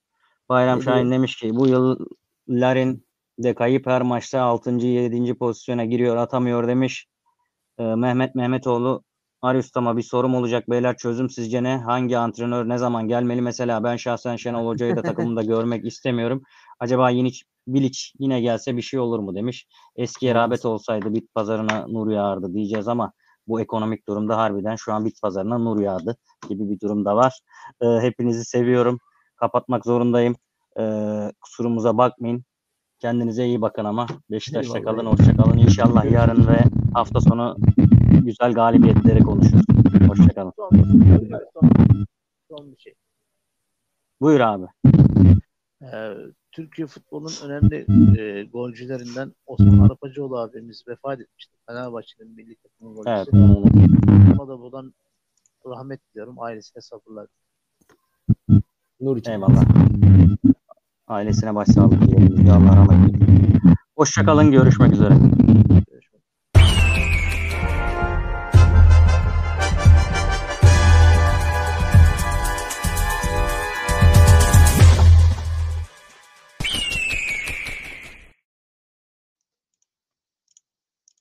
Bayram Şahin demiş ki bu yıl Larin de kayıp her maçta 6. 7. pozisyona giriyor atamıyor demiş. E, Mehmet Mehmetoğlu Arius ama bir sorum olacak beyler çözüm sizce ne? Hangi antrenör ne zaman gelmeli? Mesela ben şahsen Şenol Hoca'yı da takımımda görmek istemiyorum. Acaba yine Bilic yine gelse bir şey olur mu demiş. Eskiye rağbet olsaydı bit pazarına nur yağardı diyeceğiz ama bu ekonomik durumda harbiden şu an bit pazarına nur yağdı gibi bir durum da var. Ee, hepinizi seviyorum. Kapatmak zorundayım. Ee, kusurumuza bakmayın. Kendinize iyi bakın ama. Beşiktaş'ta Eyvallah. kalın, hoşça kalın. İnşallah yarın ve hafta sonu güzel galibiyetleri konuşuruz. Hoşça kalın. Son, son, son bir şey. Buyur abi. Ee, Türkiye futbolunun önemli e, golcülerinden Osman Arapacıoğlu abimiz vefat etmişti. Fenerbahçe'nin milli takımı golcüsü. Evet. Ona da buradan rahmet diliyorum. Ailesine sabırlar. Nur için. Eyvallah. Ailesine başsağlığı diyelim. Allah rahmet eylesin. Hoşça kalın. Görüşmek üzere.